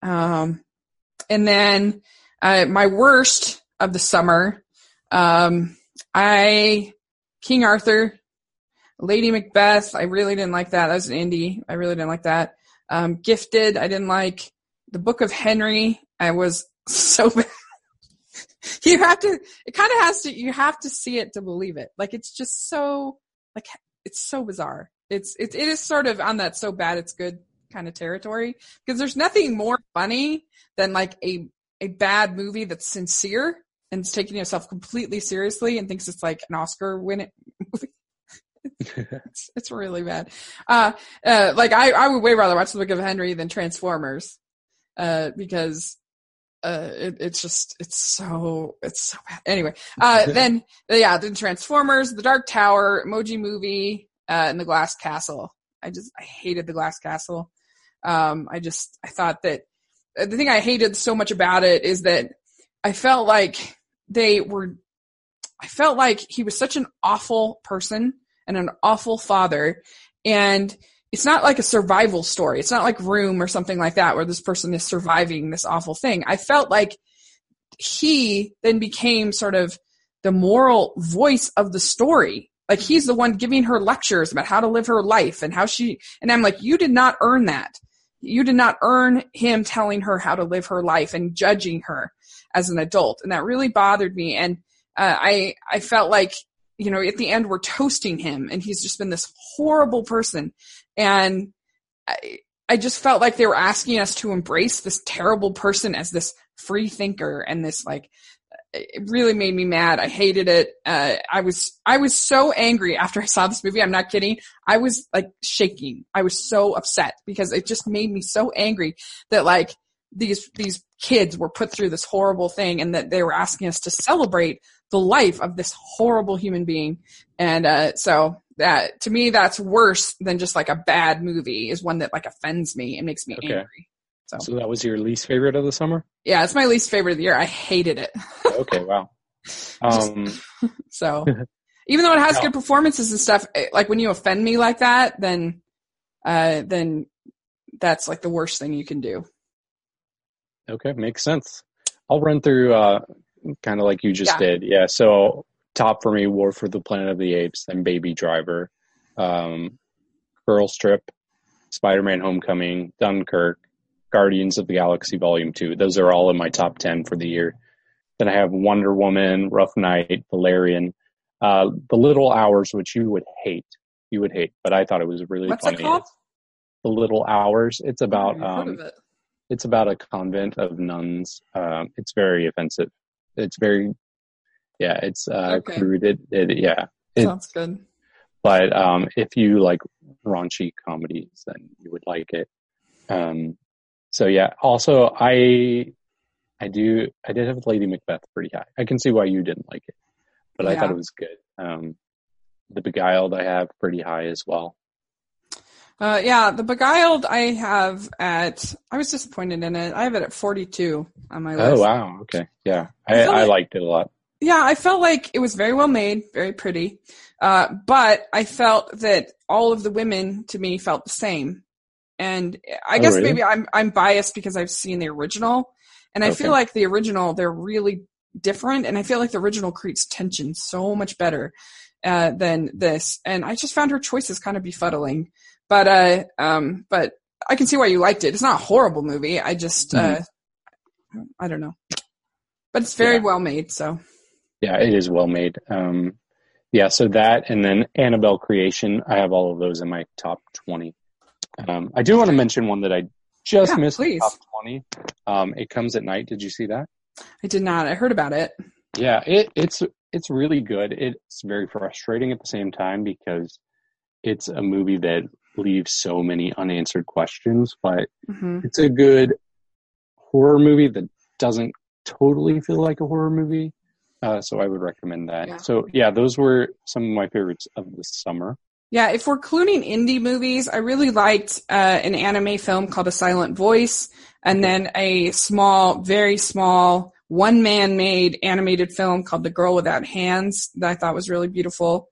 Um, and then uh, my worst of the summer, um, I King Arthur, Lady Macbeth. I really didn't like that. That was an indie. I really didn't like that. Um, Gifted. I didn't like the Book of Henry. I was so bad. you have to. It kind of has to. You have to see it to believe it. Like it's just so. Like it's so bizarre. It's it, it is sort of on that so bad it's good kind of territory because there's nothing more funny than like a a bad movie that's sincere and is taking yourself completely seriously and thinks it's like an Oscar winning movie. it's, it's really bad. Uh, uh, like I, I would way rather watch the Book of Henry than Transformers, uh, because, uh, it, it's just, it's so, it's so bad. Anyway, uh, then, yeah, then Transformers, The Dark Tower, Emoji Movie, uh, and The Glass Castle. I just, I hated The Glass Castle. Um, I just, I thought that the thing I hated so much about it is that I felt like they were, I felt like he was such an awful person and an awful father. And it's not like a survival story. It's not like Room or something like that where this person is surviving this awful thing. I felt like he then became sort of the moral voice of the story. Like he's the one giving her lectures about how to live her life and how she, and I'm like, you did not earn that. You did not earn him telling her how to live her life and judging her as an adult. And that really bothered me. And uh, I, I felt like you know, at the end we're toasting him and he's just been this horrible person. And I, I just felt like they were asking us to embrace this terrible person as this free thinker and this like, it really made me mad. I hated it. Uh, I was, I was so angry after I saw this movie. I'm not kidding. I was like shaking. I was so upset because it just made me so angry that like these, these kids were put through this horrible thing and that they were asking us to celebrate the life of this horrible human being. And uh, so that to me, that's worse than just like a bad movie. Is one that like offends me and makes me okay. angry. So. so that was your least favorite of the summer? Yeah, it's my least favorite of the year. I hated it. okay, wow. Um, so even though it has no. good performances and stuff, it, like when you offend me like that, then uh, then that's like the worst thing you can do. Okay, makes sense. I'll run through uh, kind of like you just yeah. did. Yeah. So top for me, War for the Planet of the Apes, then Baby Driver, um, Girls Trip, Spider-Man: Homecoming, Dunkirk, Guardians of the Galaxy Volume Two. Those are all in my top ten for the year. Then I have Wonder Woman, Rough Night, Valerian, uh, The Little Hours, which you would hate. You would hate, but I thought it was really What's funny. It called? The Little Hours. It's about um, it. It's about a convent of nuns. Um, it's very offensive. It's very yeah it's uh okay. crude it, it yeah. It, sounds good. But um if you like raunchy comedies then you would like it. Um so yeah. Also i i do i did have lady macbeth pretty high. I can see why you didn't like it but yeah. i thought it was good. Um the beguiled i have pretty high as well uh, yeah, the Beguiled I have at, I was disappointed in it. I have it at 42 on my list. Oh, wow. Okay. Yeah. I, I, I like, liked it a lot. Yeah, I felt like it was very well made, very pretty. Uh, but I felt that all of the women to me felt the same. And I oh, guess really? maybe I'm, I'm biased because I've seen the original. And I okay. feel like the original, they're really different. And I feel like the original creates tension so much better, uh, than this. And I just found her choices kind of befuddling. But uh, um, but I can see why you liked it. It's not a horrible movie. I just uh, mm-hmm. uh, I don't know, but it's very yeah. well made. So yeah, it is well made. Um, yeah, so that and then Annabelle Creation. I have all of those in my top twenty. Um, I do want to mention one that I just yeah, missed please. top twenty. Um, it comes at night. Did you see that? I did not. I heard about it. Yeah, it, it's it's really good. It's very frustrating at the same time because it's a movie that leaves so many unanswered questions, but mm-hmm. it's a good horror movie that doesn't totally feel like a horror movie. Uh, so I would recommend that. Yeah. So yeah, those were some of my favorites of the summer. Yeah, if we're including indie movies, I really liked uh, an anime film called A Silent Voice, and then a small, very small, one man made animated film called The Girl Without Hands that I thought was really beautiful.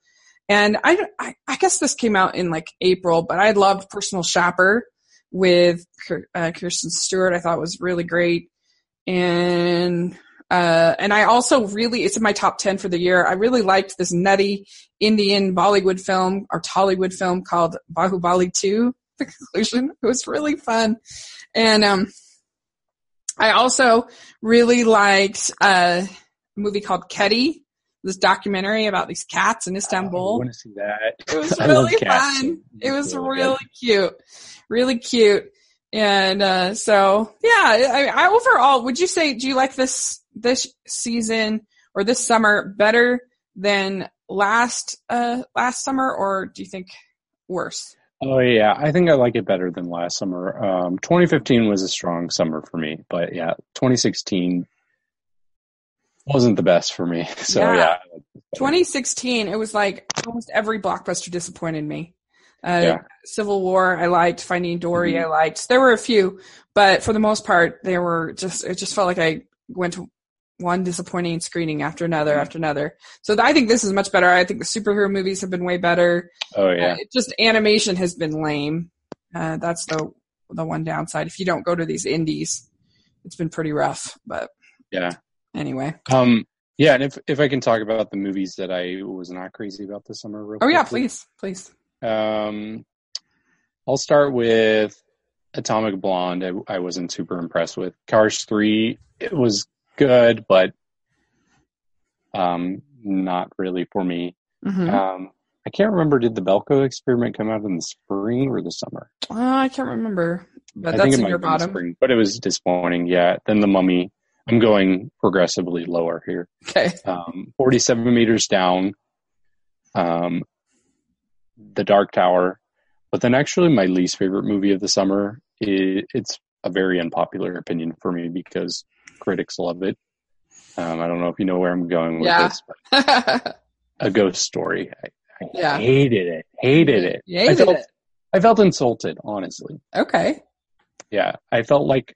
And I, I, I guess this came out in like April, but I loved Personal Shopper with uh, Kristen Stewart. I thought was really great. And, uh, and I also really, it's in my top 10 for the year. I really liked this nutty Indian Bollywood film or Tollywood film called Bahubali 2, the conclusion. It was really fun. And, um, I also really liked uh, a movie called Kedi this documentary about these cats in Istanbul. I want to see that. It was really fun. It was really cute, really cute. And uh, so, yeah, I, I, overall, would you say, do you like this this season or this summer better than last uh last summer, or do you think worse? Oh yeah, I think I like it better than last summer. Um, 2015 was a strong summer for me, but yeah, 2016 wasn't the best for me. So Yeah. yeah, 2016, it was like almost every blockbuster disappointed me. Uh, Yeah. Civil War, I liked. Finding Dory, Mhm. I liked. There were a few, but for the most part, they were just. It just felt like I went to one disappointing screening after another Mhm. after another. So th- I think this is much better. I think the superhero movies have been way better. oh yeah, Uh, it just animation has been lame. Uh, that's the the one downside. If you don't go to these indies, it's been pretty rough. But yeah. Anyway, Um, yeah, and if if I can talk about the movies that I was not crazy about this summer. Real oh yeah, please, please. Um, I'll start with Atomic Blonde. I, I wasn't super impressed with Cars Three. It was good, but um, not really for me. Mhm. Um, I can't remember. Did the Belko experiment come out in the spring or the summer? Uh, I can't remember, but I that's think it in might your the bottom. spring, but it was disappointing. Yeah. Then the Mummy. I'm going progressively lower here. Okay. Um, 47 meters down. Um, the Dark Tower. But then, actually, my least favorite movie of the summer. i it's a very unpopular opinion for me because critics love it. Um, I don't know if you know where I'm going with Yeah. this, but a ghost story. I, I Yeah. hated it. Hated it. Hated I felt, it. I felt insulted, honestly. okay. Yeah, I felt like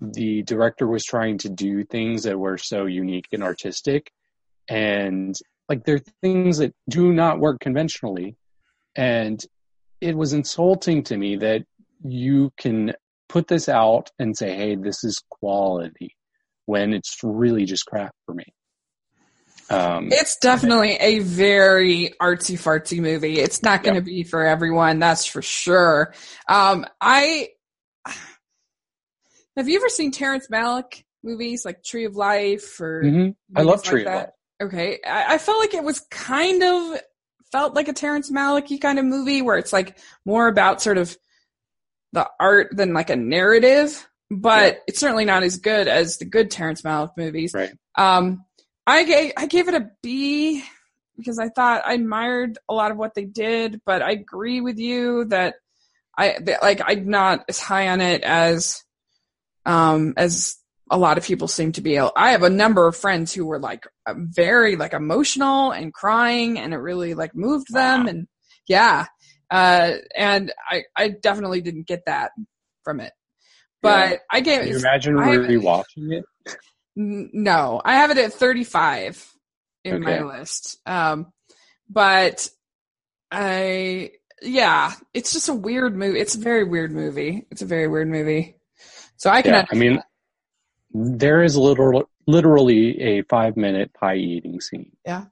the director was trying to do things that were so unique and artistic, and like they're things that do not work conventionally. And it was insulting to me that you can put this out and say, "Hey, this is quality," when it's really just crap for me. Um, It's definitely a very artsy fartsy movie. It's not going to Yep. be for everyone, that's for sure. Um, I have you ever seen Terrence Malick movies like Tree of Life or mhm. I love like Tree of? Life. Okay, I, I felt like it was kind of felt like a Terrence Malick kind of movie where it's like more about sort of the art than like a narrative, but it's certainly not as good as the good Terrence Malick movies. Right. Um, I gave I gave it a B because I thought I admired a lot of what they did, but I agree with you that I that, like I'm not as high on it as um as a lot of people seem to be. I have a number of friends who were like very like emotional and crying, and it really like moved them, Wow. and yeah, uh, and I I definitely didn't get that from it, but Yeah. I gave Can you imagine rewatching it? No, I have it at 35 in my list. Um, but I, yeah, it's just a weird movie. It's a very weird movie. It's a very weird movie. So I can, Yeah, I mean, there is literal, literally a five minute pie eating scene. Yeah.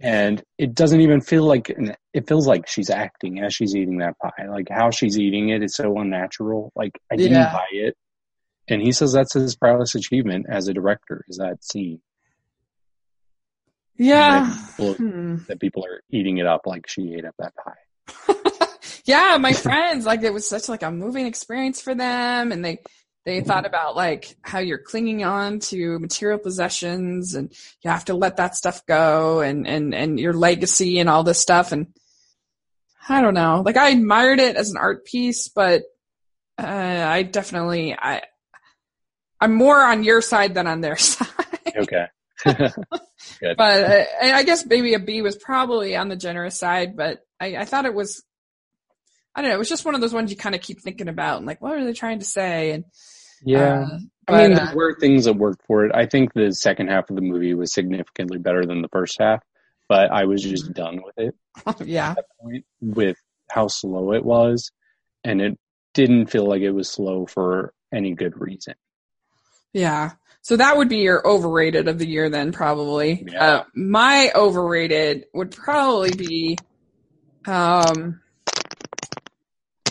And it doesn't even feel like, it feels like she's acting as she's eating that pie. Like how she's eating it is so unnatural. Like I didn't Yeah. buy it. And he says that's his proudest achievement as a director is that scene yeah. Well, Hmm. that people are eating it up like she ate up that pie. yeah, my friends, like it was such like a moving experience for them and they they thought about like how you're clinging on to material possessions and you have to let that stuff go and and and your legacy and all this stuff and I don't know. Like I admired it as an art piece, but uh, I definitely I I'm more on your side than on their side. Okay. but uh, I guess maybe a B was probably on the generous side, but I, I thought it was, I don't know, it was just one of those ones you kind of keep thinking about and like, what are they trying to say? And yeah. uh, I mean, but, uh, there were things that worked for it. I think the second half of the movie was significantly better than the first half, but I was just done with it yeah, at that point with how slow it was, and it didn't feel like it was slow for any good reason. yeah. So that would be your overrated of the year then, probably. Yeah. Uh, my overrated would probably be, um,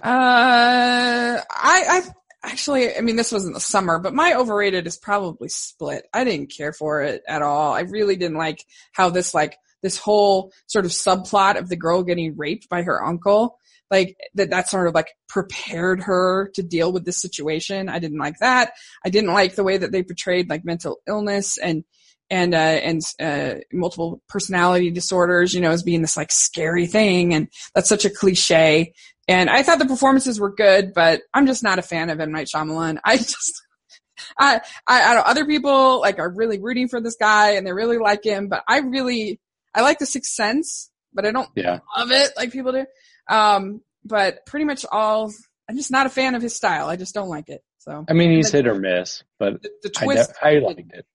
uh, I, I actually, I mean, this wasn't the summer, but my overrated is probably Split. I didn't care for it at all. I really didn't like how this, like, this whole sort of subplot of the girl getting raped by her uncle, like, that, that sort of like prepared her to deal with this situation. I didn't like that. I didn't like the way that they portrayed like mental illness and, and uh, and uh, multiple personality disorders, you know, as being this like scary thing, and that's such a cliche. And I thought the performances were good, but I'm just not a fan of M Night Shyamalan. I just, I, I, I know other people like are really rooting for this guy and they really like him, but I really, I like The Sixth Sense, but I don't Yeah. love it like people do. Um, but pretty much all, I'm just not a fan of his style. I just don't like it. So I mean, he's hit or miss, but the, the I, twist, de- I liked it.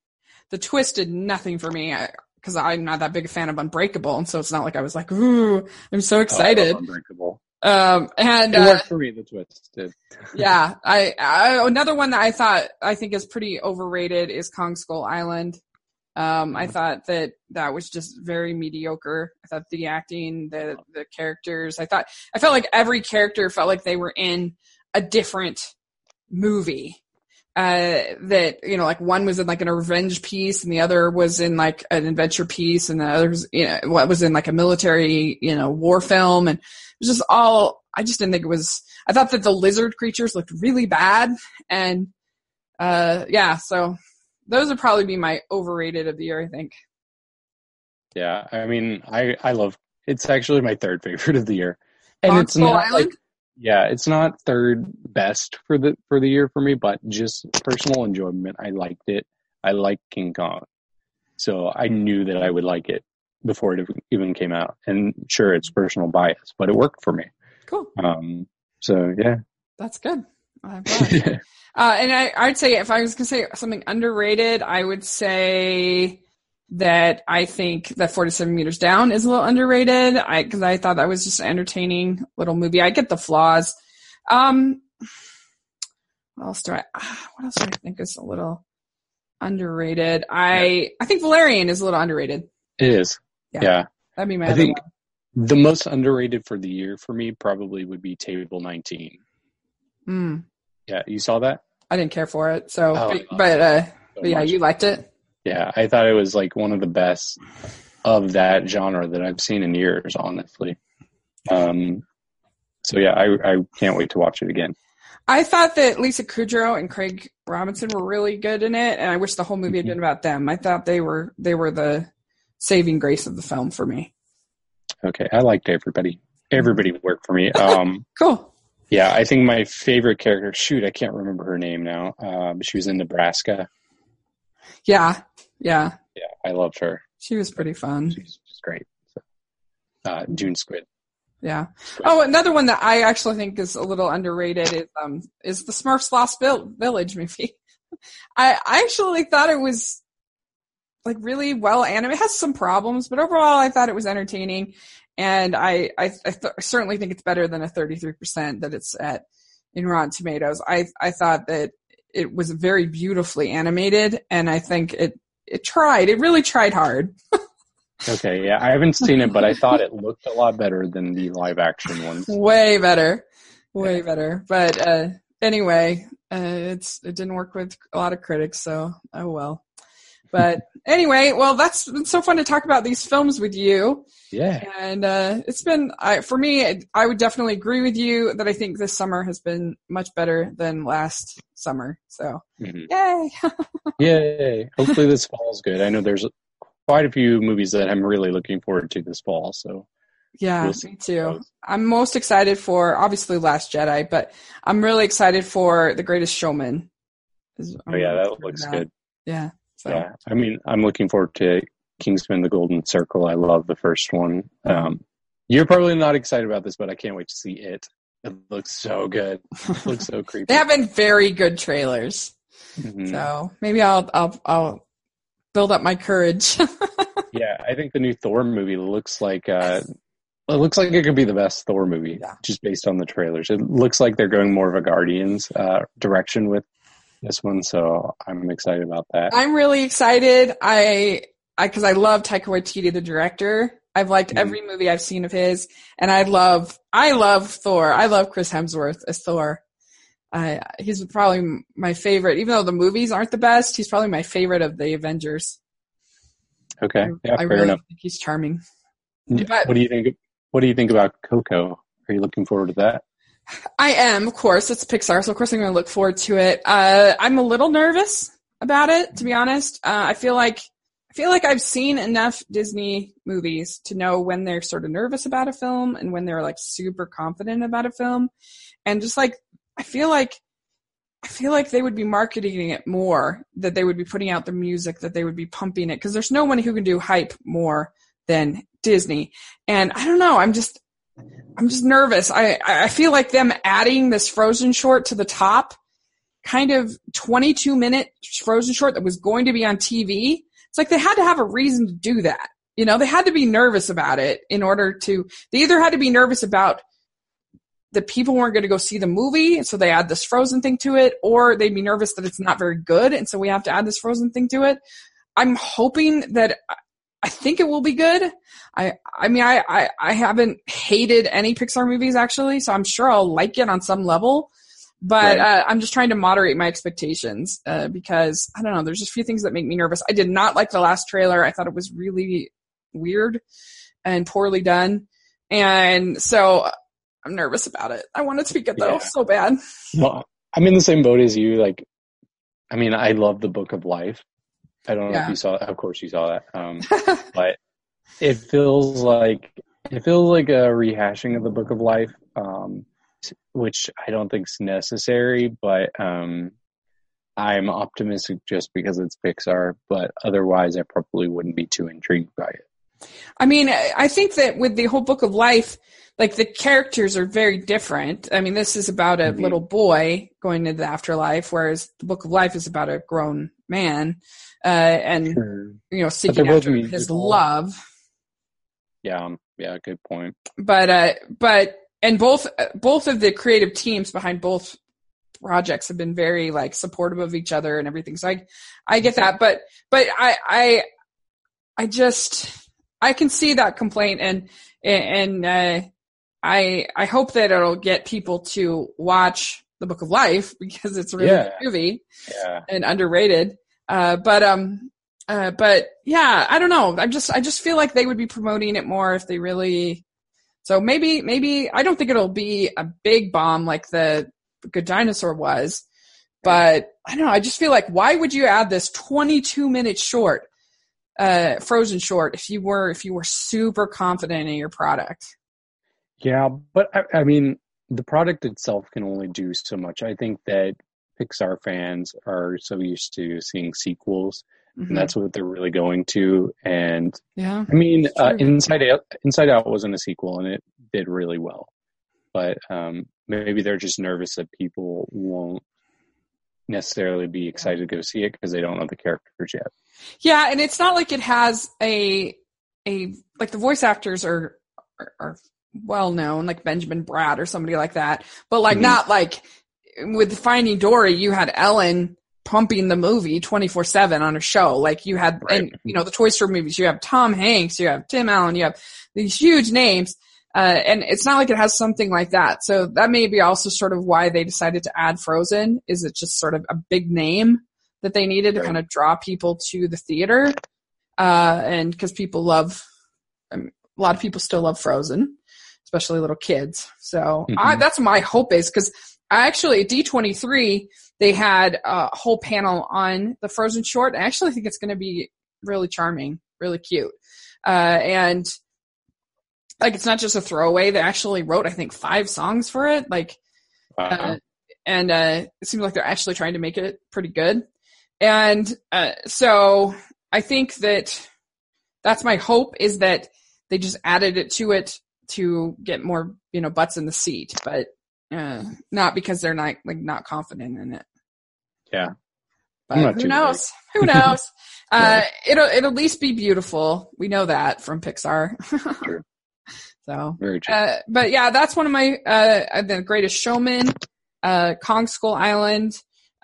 The twist did nothing for me because I'm not that big a fan of Unbreakable, and so it's not like I was like, "Ooh, I'm so Oh, excited." love Unbreakable. um, and It uh, worked for me. The twist did. yeah, I, I another one that I thought I think is pretty overrated is Kong Skull Island. Um, I thought that that was just very mediocre. I thought the acting, the the characters, I thought I felt like every character felt like they were in a different movie. Uh, that you know, like one was in like an revenge piece, and the other was in like an adventure piece, and the other was you know what was in like a military you know war film, and it was just all. I just didn't think it was. I thought that the lizard creatures looked really bad, and uh, yeah, so those would probably be my overrated of the year. I think. Yeah, I mean, I I love. It's actually my third favorite of the year, and it's not Island? like yeah, it's not third best for the for the year for me, but just personal enjoyment. I liked it. I like King Kong, so I knew that I would like it before it even came out. And sure, it's personal bias, but it worked for me. Cool. Um, so yeah, That's good. Uh, and I, I'd say if I was going to say something underrated, I would say that I think that 47 meters down is a little underrated. I, cause I thought that was just an entertaining little movie. I get the flaws. Um, what else do I, what else do I think is a little underrated? I, I think Valerian is a little underrated. it is. Yeah. yeah. That'd be my I think one. the most underrated for the year for me probably would be Table 19. Mm, Yeah, you saw that? I didn't care for it. So, Oh, but, but, uh, So but yeah, much. you liked it. Yeah, I thought it was like one of the best of that genre that I've seen in years, honestly. Um, so yeah, I I can't wait to watch it again. I thought that Lisa Kudrow and Craig Robinson were really good in it, and I wish the whole movie had Mm-hmm. been about them. I thought they were they were the saving grace of the film for me. Okay, I liked everybody. Everybody worked for me. Um, Cool. yeah, I think my favorite character. Shoot, I can't remember her name now. Um, she was in Nebraska. Yeah, yeah, Yeah, I loved her. she was pretty fun. She's great. So, uh, June Squibb. Yeah. Oh, another one that I actually think is a little underrated is um is the Smurfs Lost Vil- Village movie. I I actually thought it was like really well animated. It has some problems, but overall I thought it was entertaining, and I I, I th- certainly think it's better than a thirty three percent that it's at in Rotten Tomatoes. I I thought that it was very beautifully animated, and I think it it tried. It really tried hard. Okay, yeah, I haven't seen it, but I thought it looked a lot better than the live action ones. way better way better but uh anyway uh it's it didn't work with a lot of critics so oh well but anyway well that's been so fun to talk about these films with you Yeah. and uh it's been I for me i would definitely agree with you that i think this summer has been much better than last summer so Mhm. yay Yay. Hopefully this fall's good. I know there's quite a few movies that I'm really looking forward to this fall. So yeah We'll me too i'm most excited for obviously last jedi but i'm really excited for the greatest showman oh yeah, that looks for good. Yeah. So Yeah. I mean, I'm looking forward to Kingsman the Golden Circle. I love the first one. Um, you're probably not excited about this, but I can't wait to see it. It looks so good. It looks so creepy. they have been very good trailers. Mhm. So maybe I'll I'll I'll build up my courage. Yeah, I think the new Thor movie looks like uh, it looks like it could be the best Thor movie, Yeah. just based on the trailers. It looks like they're going more of a Guardians uh, direction with this one, so I'm excited about that. I'm really excited. I I because I love Taika Waititi, the director. I've liked Mhm. every movie I've seen of his, and I love I love Thor. I love Chris Hemsworth as Thor. I he's probably my favorite, even though the movies aren't the best. He's probably my favorite of the Avengers. Okay, yeah, I fair really enough. think he's charming. Yeah, but- what do you think? What do you think about Coco? Are you looking forward to that? I am, of course. It's Pixar, so of course I'm going to look forward to it. Uh, I'm a little nervous about it, to be honest. Uh, I feel like I feel like I've seen enough Disney movies to know when they're sort of nervous about a film and when they're like super confident about a film. And just like, I feel like, I feel like they would be marketing it more, that they would be putting out the music, that they would be pumping it, because there's no one who can do hype more than Disney. And I don't know, I'm just, I'm just nervous. I, I feel like them adding this Frozen short to the top, kind of 22 minute Frozen short that was going to be on TV. It's like they had to have a reason to do that. You know, they had to be nervous about it in order to, they either had to be nervous about the people weren't going to go see the movie, so they add this Frozen thing to it, or they'd be nervous that it's not very good, and so we have to add this Frozen thing to it. I'm hoping that I think it will be good. I I mean I, I I haven't hated any Pixar movies actually, so I'm sure I'll like it on some level. But Right. uh, I'm just trying to moderate my expectations uh, because I don't know. There's just a few things that make me nervous. I did not like the last trailer. I thought it was really weird and poorly done, and so I'm nervous about it. I want it to be good though, Yeah. so bad. Well, I'm in the same boat as you. Like, I mean, I love the Book of Life. I don't know Yeah. if you saw. Of course, you saw that. Um, but it feels like it feels like a rehashing of the Book of Life, um, which I don't think is necessary. But um, I'm optimistic just because it's Pixar. But otherwise, I probably wouldn't be too intrigued by it. I mean, I think that with the whole book of life, like the characters are very different. I mean, this is about a Mhm. little boy going into the afterlife, whereas the book of life is about a grown man, uh, and you know, seeking after his love. Yeah, um, yeah, good point. But, uh, but, and both, both of the creative teams behind both projects have been very like supportive of each other and everything. So I, I get that, but, but I, I, I just, I can see that complaint and, and, uh, I, I hope that it'll get people to watch the Book of Life because it's a really Yeah. good movie Yeah, and underrated. Uh, but, um, uh, but yeah, I don't know. I'm just, I just feel like they would be promoting it more if they really, so maybe, maybe, I don't think it'll be a big bomb like the Good Dinosaur was, but I don't know. I just feel like why would you add this 22 minute short, uh, Frozen short if you were, if you were super confident in your product? Yeah, but I, I mean, the product itself can only do so much. I think that Pixar fans are so used to seeing sequels, Mhm. and that's what they're really going to. And yeah. I mean, uh, Inside Out, Inside Out wasn't a sequel, and it did really well. But um, maybe they're just nervous that people won't necessarily be excited to go see it because they don't know the characters yet. Yeah, and it's not like it has a a like the voice actors are are, are well known, like Benjamin Bratt or somebody like that, but like Mhm. not like with Finding Dory, you had Ellen pumping the movie twenty four seven on a show. Like you had, Right. and you know the Toy Story movies, you have Tom Hanks, you have Tim Allen, you have these huge names. Uh, and it's not like it has something like that. So that may be also sort of why they decided to add Frozen. Is it just sort of a big name that they needed to kind of draw people to the theater? Uh, and because people love, um, a lot of people still love Frozen, especially little kids. So I, Mhm. that's my hope is because I actually at D23 they had a whole panel on the Frozen short. I actually think it's going to be really charming, really cute, uh, and like it's not just a throwaway. They actually wrote I think five songs for it. Like Wow. uh, and uh, it seems like they're actually trying to make it pretty good. And uh, so I think that that's my hope is that they just added it to it to get more you know butts in the seat, but uh, not because they're not like not confident in it. Yeah. But I'm who too knows? Who knows? uh, it'll it'll at least be beautiful. We know that from Pixar. True. so Very true. uh, but yeah, that's one of my uh, the Greatest Showman, uh, Kong Skull Island,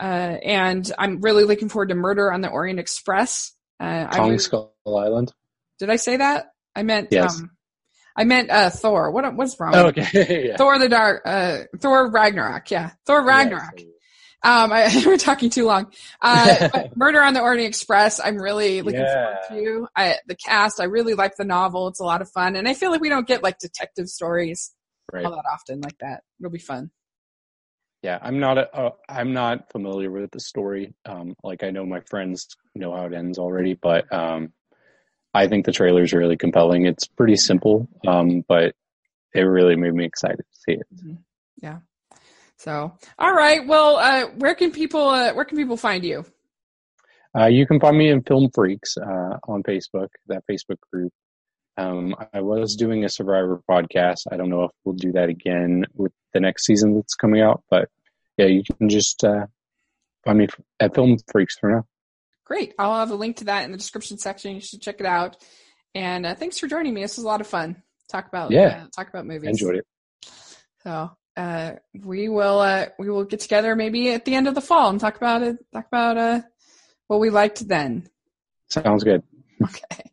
uh, and I'm really looking forward to Murder on the Orient Express. Uh, I Kong really- Skull Island. did I say that? I meant Yes. um, I meant uh, Thor. What what's wrong? Oh, okay. yeah. Thor the Dark, uh, Thor Ragnarok. Yeah, Thor Ragnarok. Um, I, we're talking too long. Uh, Murder on the Orient Express. I'm really looking forward to. I, the cast. I really like the novel. It's a lot of fun, and I feel like we don't get like detective stories Right. all that often like that. It'll be fun. Yeah, I'm not a, uh, I'm not familiar with the story. Um, like I know my friends know how it ends already, but um, I think the trailer is really compelling. It's pretty simple, um, but it really made me excited to see it. Mm-hmm. Yeah. So, all right. Well, uh, where can people uh, where can people find you? Uh, you can find me in Film Freaks uh, on Facebook, that Facebook group. Um, I was doing a Survivor podcast. I don't know if we'll do that again with the next season that's coming out, but yeah, you can just uh, find me at Film Freaks for now. Great. I'll have a link to that in the description section. You should check it out. And uh, thanks for joining me. This was a lot of fun. Talk about yeah, uh, talk about movies. Enjoyed it. So uh, we will uh, we will get together maybe at the end of the fall and talk about it. Talk about uh, what we liked then. Sounds good. Okay.